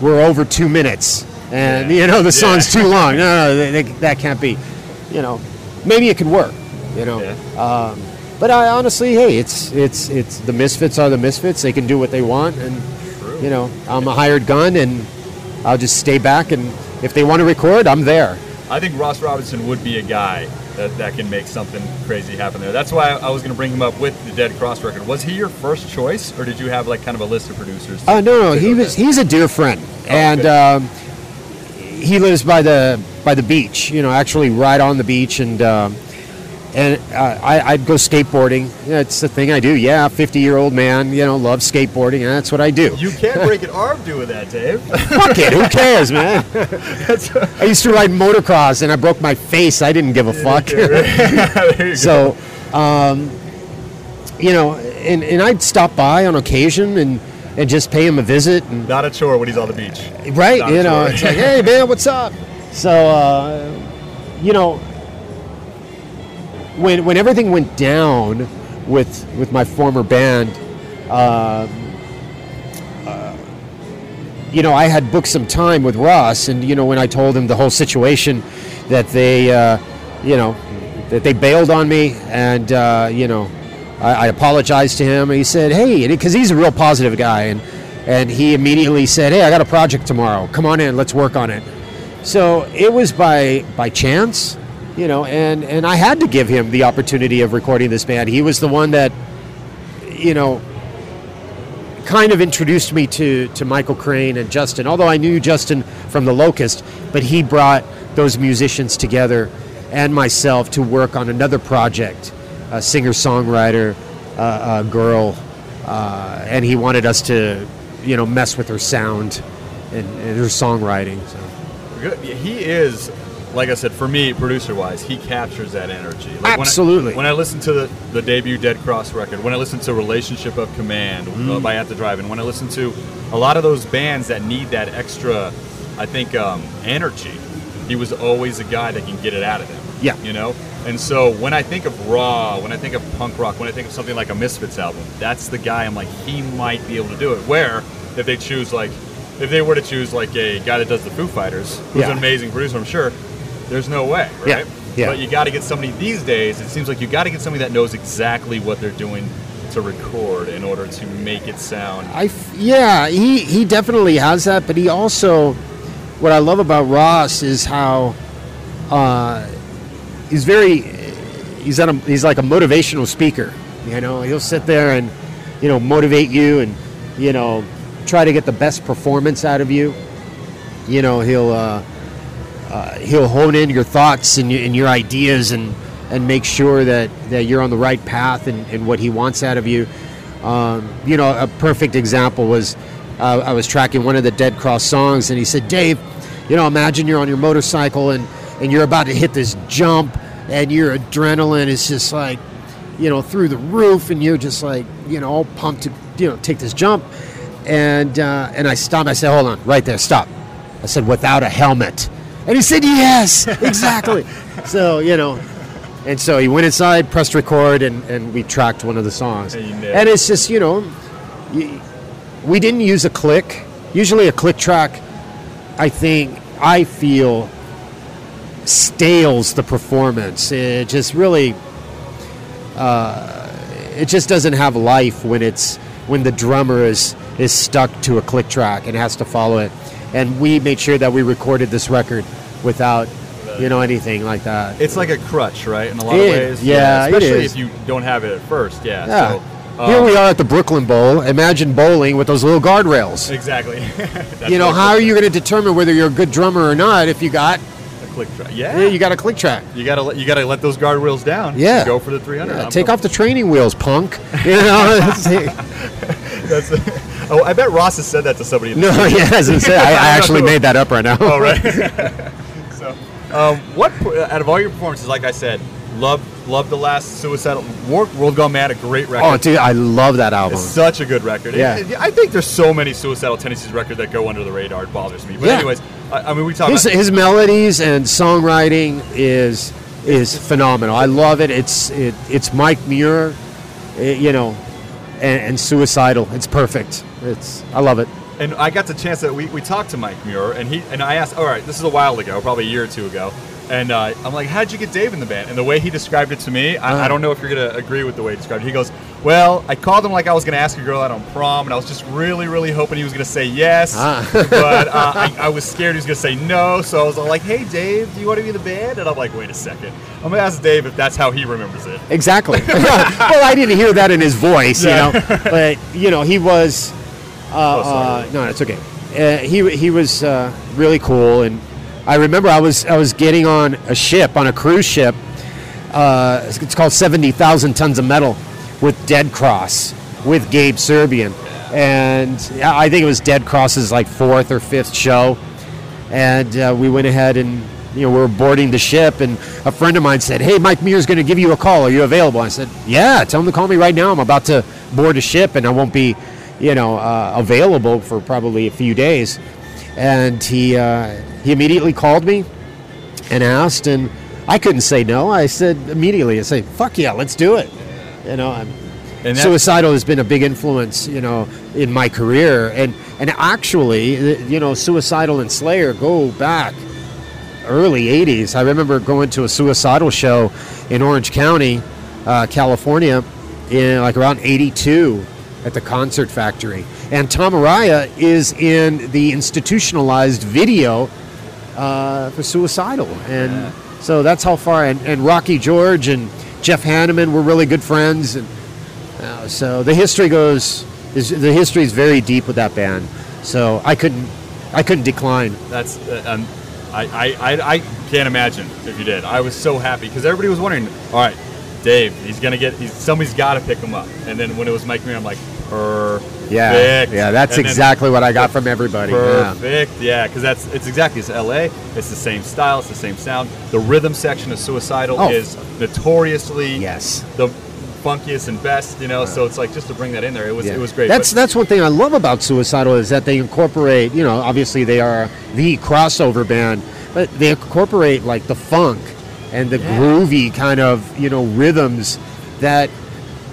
we're over two minutes and you know the song's too long. No no they, they, that can't be. You know maybe it could work you know um, but I honestly hey it's it's it's the misfits are the misfits they can do what they want and you know I'm a hired gun and I'll just stay back and if they want to record I'm there I think Ross Robinson would be a guy that, that can make something crazy happen there. That's why I, was going to bring him up with the Dead Cross record. Was he your first choice, or did you have like kind of a list of producers? Oh no, no, he was he's a dear friend, and um, he lives by the by the beach. You know, actually right on the beach, and um, and uh, I, I'd go skateboarding. Yeah, it's the thing I do. Yeah, fifty year old man, you know, love skateboarding, and that's what I do. You can't break an arm doing that, Dave. Fuck it, who cares, man? I used to ride motocross, and I broke my face. I didn't give a fuck. You so, um, you know, and, and I'd stop by on occasion and, and just pay him a visit. And, Not a chore when he's on the beach. right, Not you know, it's like, hey, man, what's up? So, uh, you know, when, when everything went down with, with my former band, um, uh, you know, I had booked some time with Ross, and you know, when I told him the whole situation, that they, uh, you know, that they bailed on me, and uh, you know, I, I apologized to him, and he said, "Hey," because he's a real positive guy, and and he immediately said, "Hey, I got a project tomorrow. Come on in, let's work on it." So it was by by chance, you know, and and I had to give him the opportunity of recording this band. He was the one that you know, kind of introduced me to, to Michael Crain and Justin. Although I knew Justin from The Locust, but he brought those musicians together and myself to work on another project, a singer songwriter uh, a girl, uh, and he wanted us to, you know, mess with her sound and, and her songwriting. So. Good. He is, like I said, for me, producer wise, he captures that energy. Like Absolutely. When I, when I listen to the, the debut Dead Cross record, when I listen to Relationship of Command uh, Mm. by At the Drive, and when I listen to a lot of those bands that need that extra, I think, um, energy, he was always a guy that can get it out of them. Yeah. You know? And so when I think of raw, when I think of punk rock, when I think of something like a Misfits album, that's the guy I'm like, he might be able to do it. Where if they choose like, if they were to choose like a guy that does the Foo Fighters, who's Yeah. an amazing producer, I'm sure, there's no way, right? Yeah, yeah. But you got to get somebody these days. It seems like you got to get somebody that knows exactly what they're doing to record in order to make it sound. I f- yeah, he he definitely has that, but he also what I love about Ross is how uh, he's very he's at a, he's like a motivational speaker. You know, he'll sit there and you know motivate you and you know try to get the best performance out of you. You know, he'll uh, uh, he'll hone in your thoughts and, your- and your ideas and and make sure that, that you're on the right path and, and what he wants out of you. Um, you know, a perfect example was uh, I was tracking one of the Dead Cross songs, and he said, "Dave, you know, imagine you're on your motorcycle and and you're about to hit this jump, and your adrenaline is just like, you know, through the roof, and you're just like, you know, all pumped to, you know, take this jump." And uh, and I stopped. I said, "Hold on, right there, stop." I said, "Without a helmet," and he said, "Yes, exactly." so you know. And so he went inside, pressed record, and, and we tracked one of the songs. And And it's just, you know, we didn't use a click. Usually a click track, I think, I feel, stales the performance. It just really, uh, it just doesn't have life when it's when the drummer is is stuck to a click track and has to follow it. And we made sure that we recorded this record without, you know, anything like that. It's like a crutch, right? In a lot It- of ways. yeah, especially if you don't have it at first. Yeah. Yeah. So, Here um, we are at the Brooklyn Bowl. Imagine bowling with those little guardrails. Exactly. You know, how are you going to determine whether you're a good drummer or not if you got a click track? Yeah. yeah, you got a click track? You gotta let you gotta let those guardrails down. Yeah. Go for the 300. Yeah, take off the training wheels, punk. You know, that's- That's. oh, I bet Ross has said that to somebody. No, he hasn't said. I, I actually made that up right now. Oh right. so, um, what out of all your performances, like I said, love love the last Suicidal World, World Gone Mad, a great record. Oh, dude, I love that album. It's such a good record. Yeah. It- it- I think there's so many Suicidal Tendencies records that go under the radar. It bothers me. But Yeah. anyways, I, I mean, we talk His, about his melodies and songwriting is is phenomenal. I love it. It's it, it's Mike Muir, eh, you know, and, and Suicidal. It's perfect. It's I love it. And I got the chance that we, we talked to Mike Muir, and he and I asked, all right, this is a while ago, probably a year or two ago, and uh, I'm like, how'd you get Dave in the band? And the way he described it to me, I, Uh-huh. I don't know if you're gonna agree with the way he described it. He goes, well, I called him like I was gonna ask a girl out on prom, and I was just really, really hoping he was gonna say yes, Ah. but uh, I, I was scared he was gonna say no, so I was all like, hey Dave, do you want to be in the band? And I'm like, wait a second, I'm gonna ask Dave if that's how he remembers it. Exactly. well, I didn't hear that in his voice, Yeah. you know, but you know, he was. Uh, Oh, uh, no, it's okay. Uh, he he was uh, really cool, and I remember I was I was getting on a ship on a cruise ship. Uh, it's it's called Seventy Thousand Tons of Metal with Dead Cross with Gabe Serbian, and I think it was Dead Cross's like fourth or fifth show, and uh, we went ahead and you know we were boarding the ship and a friend of mine said hey mike Muir's going to give you a call. Are you available? I said yeah tell him to call me right now. I'm about to board a ship and i won't be you know uh, available for probably a few days. And he uh, he immediately called me and asked and i couldn't say no. I said immediately i said fuck yeah let's do it. You know I'm, And suicidal has been a big influence you know in my career. And and actually you know suicidal and slayer go back early 80s i remember going to a suicidal show in orange county uh, california in like around 82 at the concert factory and tom araya is in the institutionalized video uh, for suicidal and so that's how far and, and rocky george and jeff hanneman were really good friends and uh, so the history goes. Is, the history is very deep with that band. So I couldn't, I couldn't decline. That's uh, um, I, I, I, I can't imagine if you did. I was so happy because everybody was wondering. All right, Dave, he's gonna get. He's, somebody's got to pick him up. And then when it was Mike Muir, I'm like, perfect. Yeah, yeah, that's And exactly what I got from everybody. Yeah. Perfect. Yeah, because that's it's exactly it's L.A. It's the same style. It's the same sound. The rhythm section of Suicidal Oh. is notoriously yes the funkiest and best. You know, so it's like just to bring that in there, it was Yeah. it was great. That's But- that's one thing I love about Suicidal is that they incorporate. You know, obviously they are the crossover band, but they incorporate like the funk and the groovy kind of you know rhythms that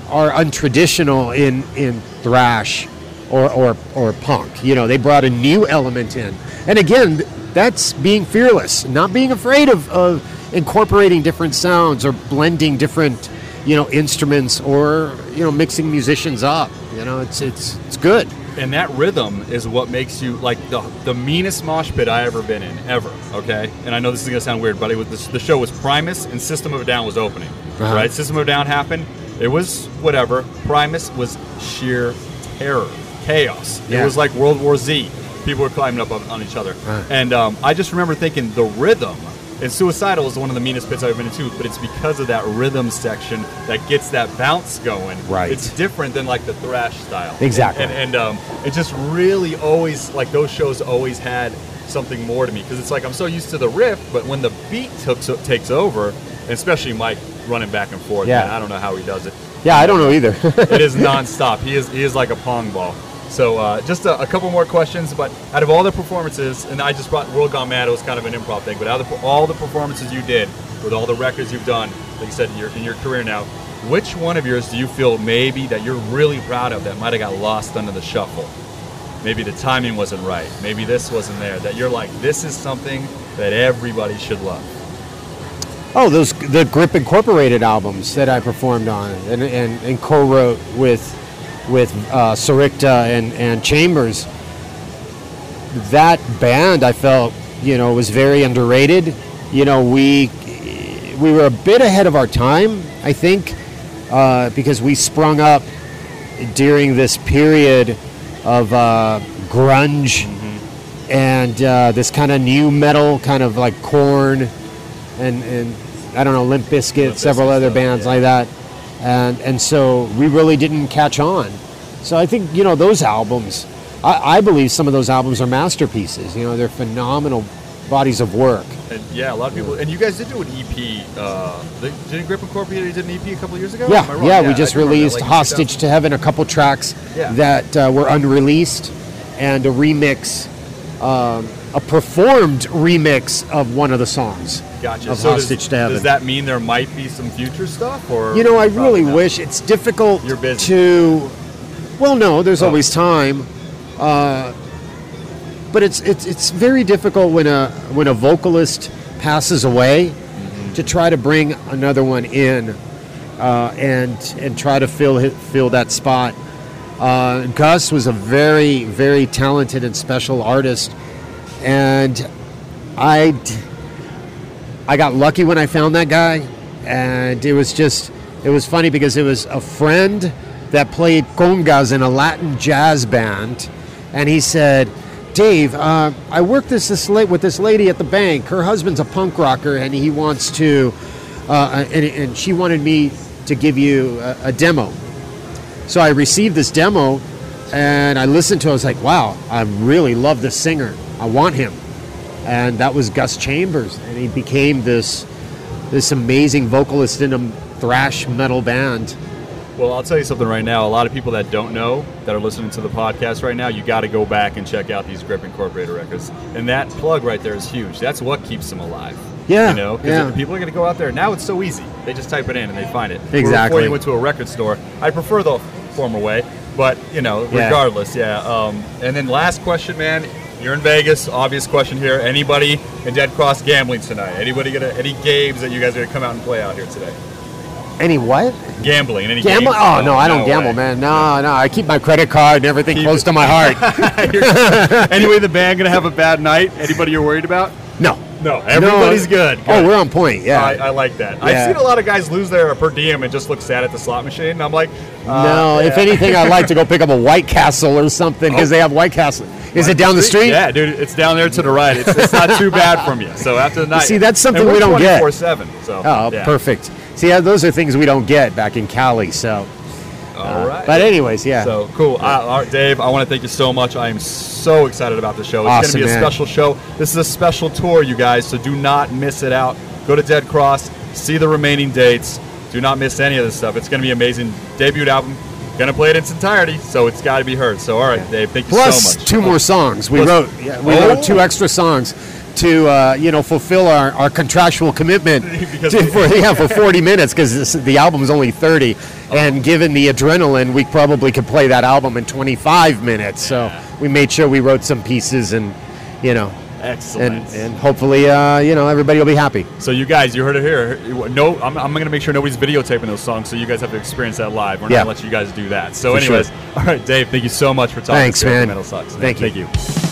are untraditional in in thrash or or or punk. You know, they brought a new element in, and again, that's being fearless, not being afraid of, of incorporating different sounds or blending different you know instruments or you know mixing musicians up. You know, it's it's it's good. And that rhythm is what makes you like the, the meanest mosh pit I ever been in ever. Okay, and I know this is gonna sound weird, but it was the, the show was Primus and System of a Down was opening. Uh-huh. Right, System of a Down happened. It was whatever. Primus was sheer terror, chaos. It was like World War Z. People were climbing up on, on each other, Right. and um, I just remember thinking the rhythm. And Suicidal is one of the meanest pits I've been into, but it's because of that rhythm section that gets that bounce going. Right. It's different than like the thrash style. Exactly. And, and um, it just really always like those shows always had something more to me because it's like I'm so used to the riff, but when the beat took, takes over, and especially Mike running back and forth, Yeah. man, I don't know how he does it. Yeah, I don't know either. it is nonstop. He is he is like a pong ball. So uh, just a, a couple more questions, but out of all the performances, and I just brought World Gone Mad, it was kind of an improv thing, but out of the, all the performances you did with all the records you've done, like you said in your in your career now, which one of yours do you feel maybe that you're really proud of that might have got lost under the shuffle? Maybe the timing wasn't right. Maybe this wasn't there. That you're like, this is something that everybody should love. Oh, those the Grip Incorporated albums that I performed on and, and, and co-wrote with with uh, Sorychta and, and Chambers. That band, I felt, you know, was very underrated. You know, we we were a bit ahead of our time, I think, uh, because we sprung up during this period of uh, grunge and uh, this kind of nu metal, kind of like Korn and and I don't know Limp Bizkit, several other bands like that, and and so we really didn't catch on. So I think you know those albums. I, I believe some of those albums are masterpieces. You know, they're phenomenal bodies of work. And yeah, a lot of people. And you guys did do an EP. Uh, didn't Grip Incorporated did an EP a couple years ago? Yeah, wrong? yeah, we just remember that, released like Hostage to Heaven, a couple tracks Yeah. that uh, were unreleased, and a remix, um, a performed remix of one of the songs Gotcha. of So does, Hostage to Heaven. does that mean there might be some future stuff, or You know, I really not? wish it's difficult to. Well, no, there's Oh. always time, uh, but it's it's it's very difficult when a when a vocalist passes away Mm-hmm. to try to bring another one in uh, and and try to fill fill that spot. Uh, Gus was a very very talented and special artist, and I d- I got lucky when I found that guy, and it was just it was funny because it was a friend that played congas in a Latin jazz band, and he said, "Dave, uh, I work this this late with this lady at the bank. Her husband's a punk rocker, and he wants to, uh, and, and she wanted me to give you a, a demo." So I received this demo, and I listened to it. I was like, "Wow, I really love this singer. I want him." And that was Gus Chambers, and he became this this amazing vocalist in a thrash metal band. Well, I'll tell you something right now. A lot of people that don't know that are listening to the podcast right now, you got to go back and check out these Grip Incorporated records. And that plug right there is huge. That's what keeps them alive. Yeah, You know, because yeah. people are going to go out there. Now it's so easy. They just type it in and they find it. Exactly. Before you went to a record store, I prefer the former way. But, you know, Yeah. regardless, yeah. Um, and then last question, man. You're in Vegas. Obvious question here. Anybody in Dead Cross gambling tonight? Anybody gonna any games that you guys are gonna come out and play out here today? Any what? Gambling? Any Gamble? games? Oh no, I don't gamble, way. man. No, no, I keep my credit card and everything close to my heart. anyway, the band gonna have a bad night? Anybody you're worried about? No, No, everybody's No. good. Oh, we're on point. Yeah, I, I like that. I've seen a lot of guys lose their per diem and just look sad at the slot machine. And I'm like, no, if anything, I'd like to go pick up a White Castle or something because Oh. they have White Castle. Is it down the street? Yeah, dude, it's down there to the right. It's, it's not too bad from you. So after the night, See, that's something we don't get. 24/7. So Oh, yeah. perfect. See, yeah, those are things we don't get back in Cali. So, All right. but anyways, yeah. So cool, uh, all right, Dave. I want to thank you so much. I am so excited about the show. It's Awesome, going to be a man. special show. This is a special tour, you guys. So do not miss it out. Go to Dead Cross, see the remaining dates. Do not miss any of this stuff. It's going to be amazing. Debut album. Going to play it in its entirety, so it's got to be heard. So all right, Dave. Thank you Plus so much. two more songs. We Plus- wrote yeah, we Oh. wrote two extra songs to uh, you know fulfill our, our contractual commitment to, for yeah for 40 minutes because the album is only 30 and given the adrenaline we probably could play that album in 25 minutes so we made sure we wrote some pieces and you know Excellent. and and hopefully uh, you know everybody will be happy So you guys, you heard it here. No, I'm, I'm going to make sure nobody's videotaping those songs, so you guys have to experience that live. We're Yeah. not going to let you guys do that. So, For sure. anyways, all right, Dave. Thank you so much for talking. Thanks, man. Metal sucks. Thank you. Thank you.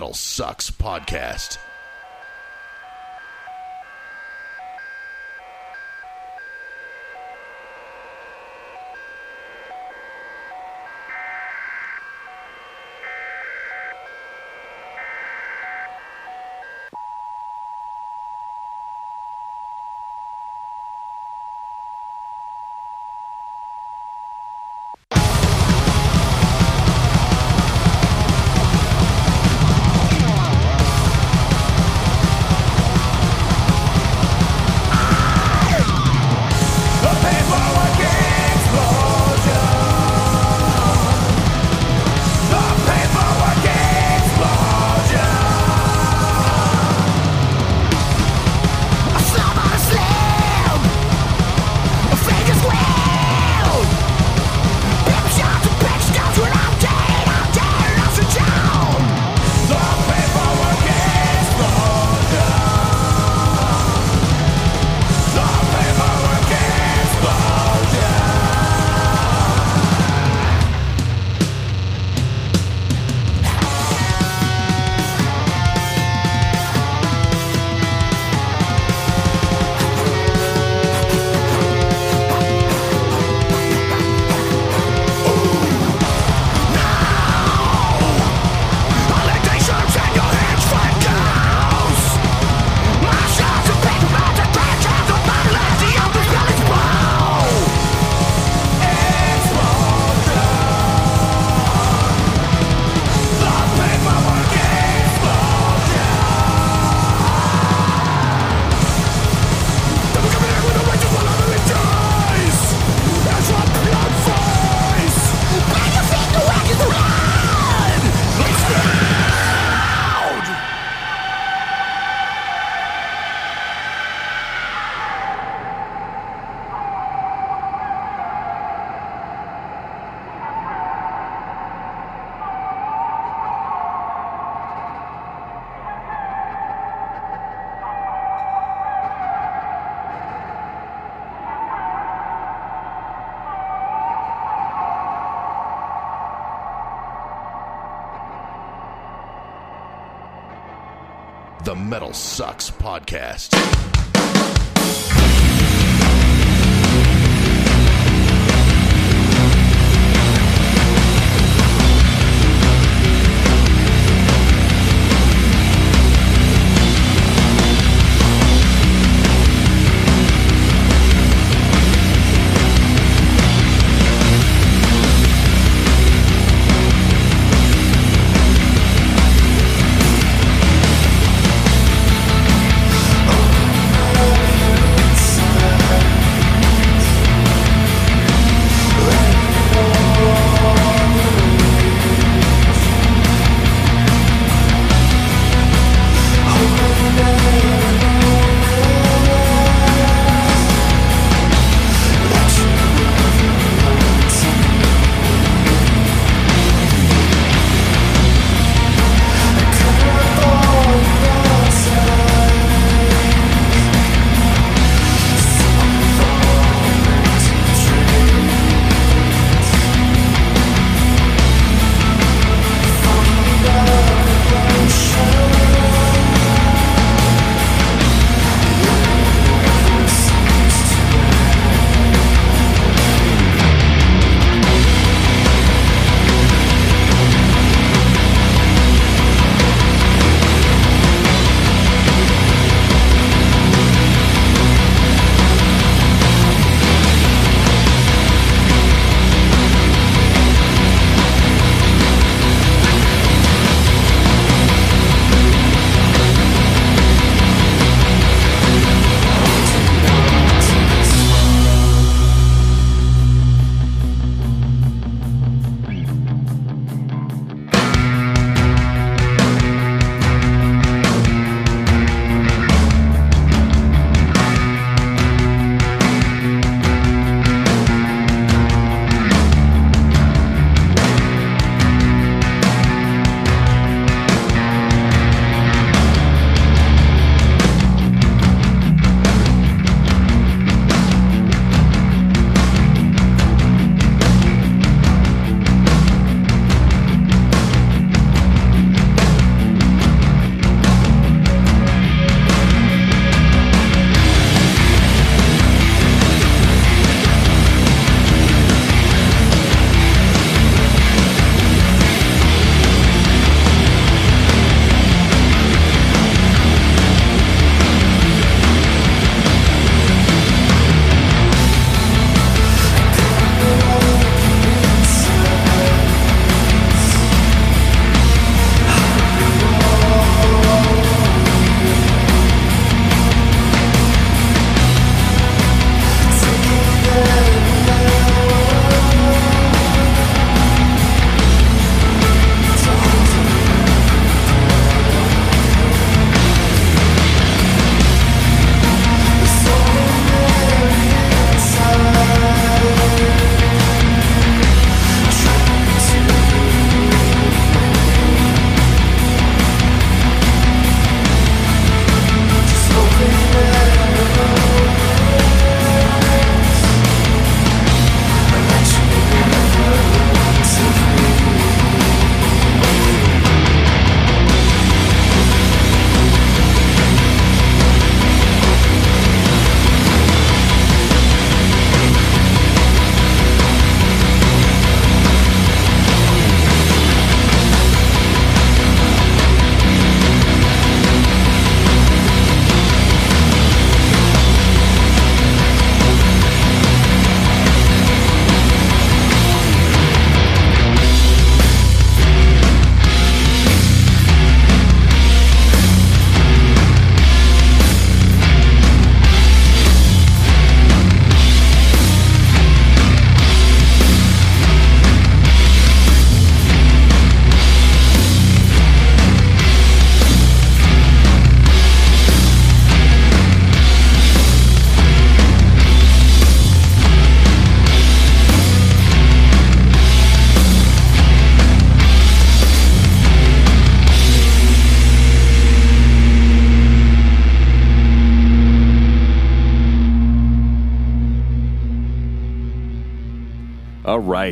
Metal Sucks Podcast. Metal Sucks Podcast.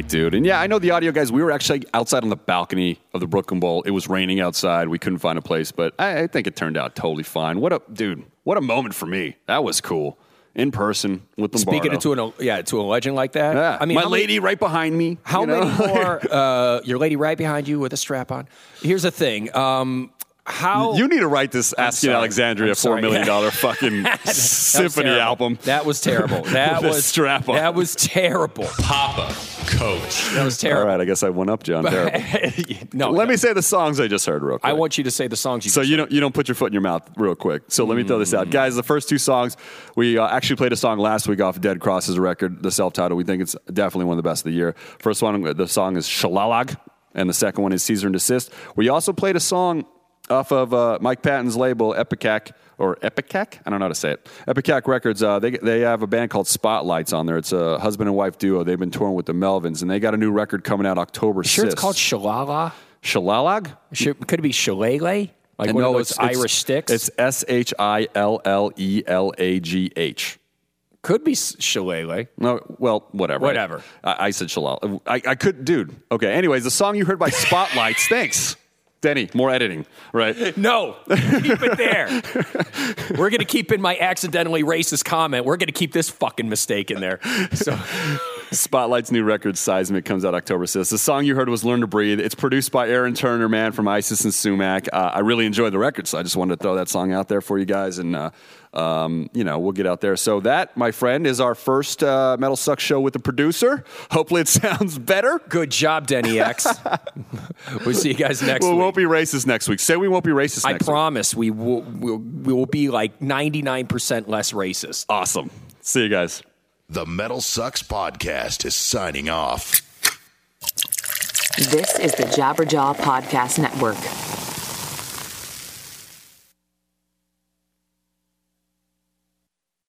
Dude. And yeah, I know the audio guys. We were actually outside on the balcony of the Brooklyn Bowl. It was raining outside. We couldn't find a place, but I, I think it turned out totally fine. What a dude! What a moment for me. That was cool. In person with Lombardo. Speaking it to an yeah to a legend like that. Yeah. I mean, my how many- lady right behind me. How you know? many more? Uh, your lady right behind you with a strap on. Here's the thing. Um, how You need to write this I'm Asking sorry. Alexandria I'm four sorry. million dollar fucking That symphony terrible. album. That was terrible. That was strap on. That was terrible. Papa, Roach. That was terrible. All right, I guess I went up, John. Terrible. no, Let me say the songs I just heard real quick. I want you to say the songs you. So you don't you don't put your foot in your mouth real quick. So let me throw this Mm. out, guys. The first two songs we uh, actually played a song last week off Dead Cross's record, the self title. We think it's definitely one of the best of the year. First one, the song is Shalalag, and the second one is Seizure and Desist. We also played a song off of uh, Mike Patton's label Epicac or Epicac. I don't know how to say it. Epicac Records. Uh, they they have a band called Spotlights on there. It's a husband and wife duo. They've been touring with the Melvins, and they got a new record coming out October. sure it's called Shalala? Shalalag. Should, could it be Shillelagh? Like And one no, of those it's- it's- Irish sticks? It's S H I L L E L A G H. could be Shillelagh. No, well, whatever. Whatever. I, I said shalal. I, I could, dude. Okay. Anyways, the song you heard by Spotlights. thanks, Denny. More editing, right? No, keep it there. We're going to keep in my accidentally racist comment. We're going to keep this fucking mistake in there. So Spotlight's new record, Seismic, comes out October 6th. The song you heard was Learn to Breathe. It's produced by Aaron Turner, man, from Isis and Sumac. Uh, I really enjoyed the record, so I just wanted to throw that song out there for you guys, and, uh, um, you know, we'll get out there. So that, my friend, is our first uh, Metal Sucks show with the producer. Hopefully it sounds better. good job, Denny X. we'll see you guys next week. we week. won't be racist next week. Say we won't be racist I next week. promise we will, we'll, we will be like 99% less racist. Awesome. See you guys. The Metal Sucks Podcast is signing off. This is the Jabberjaw Podcast Network.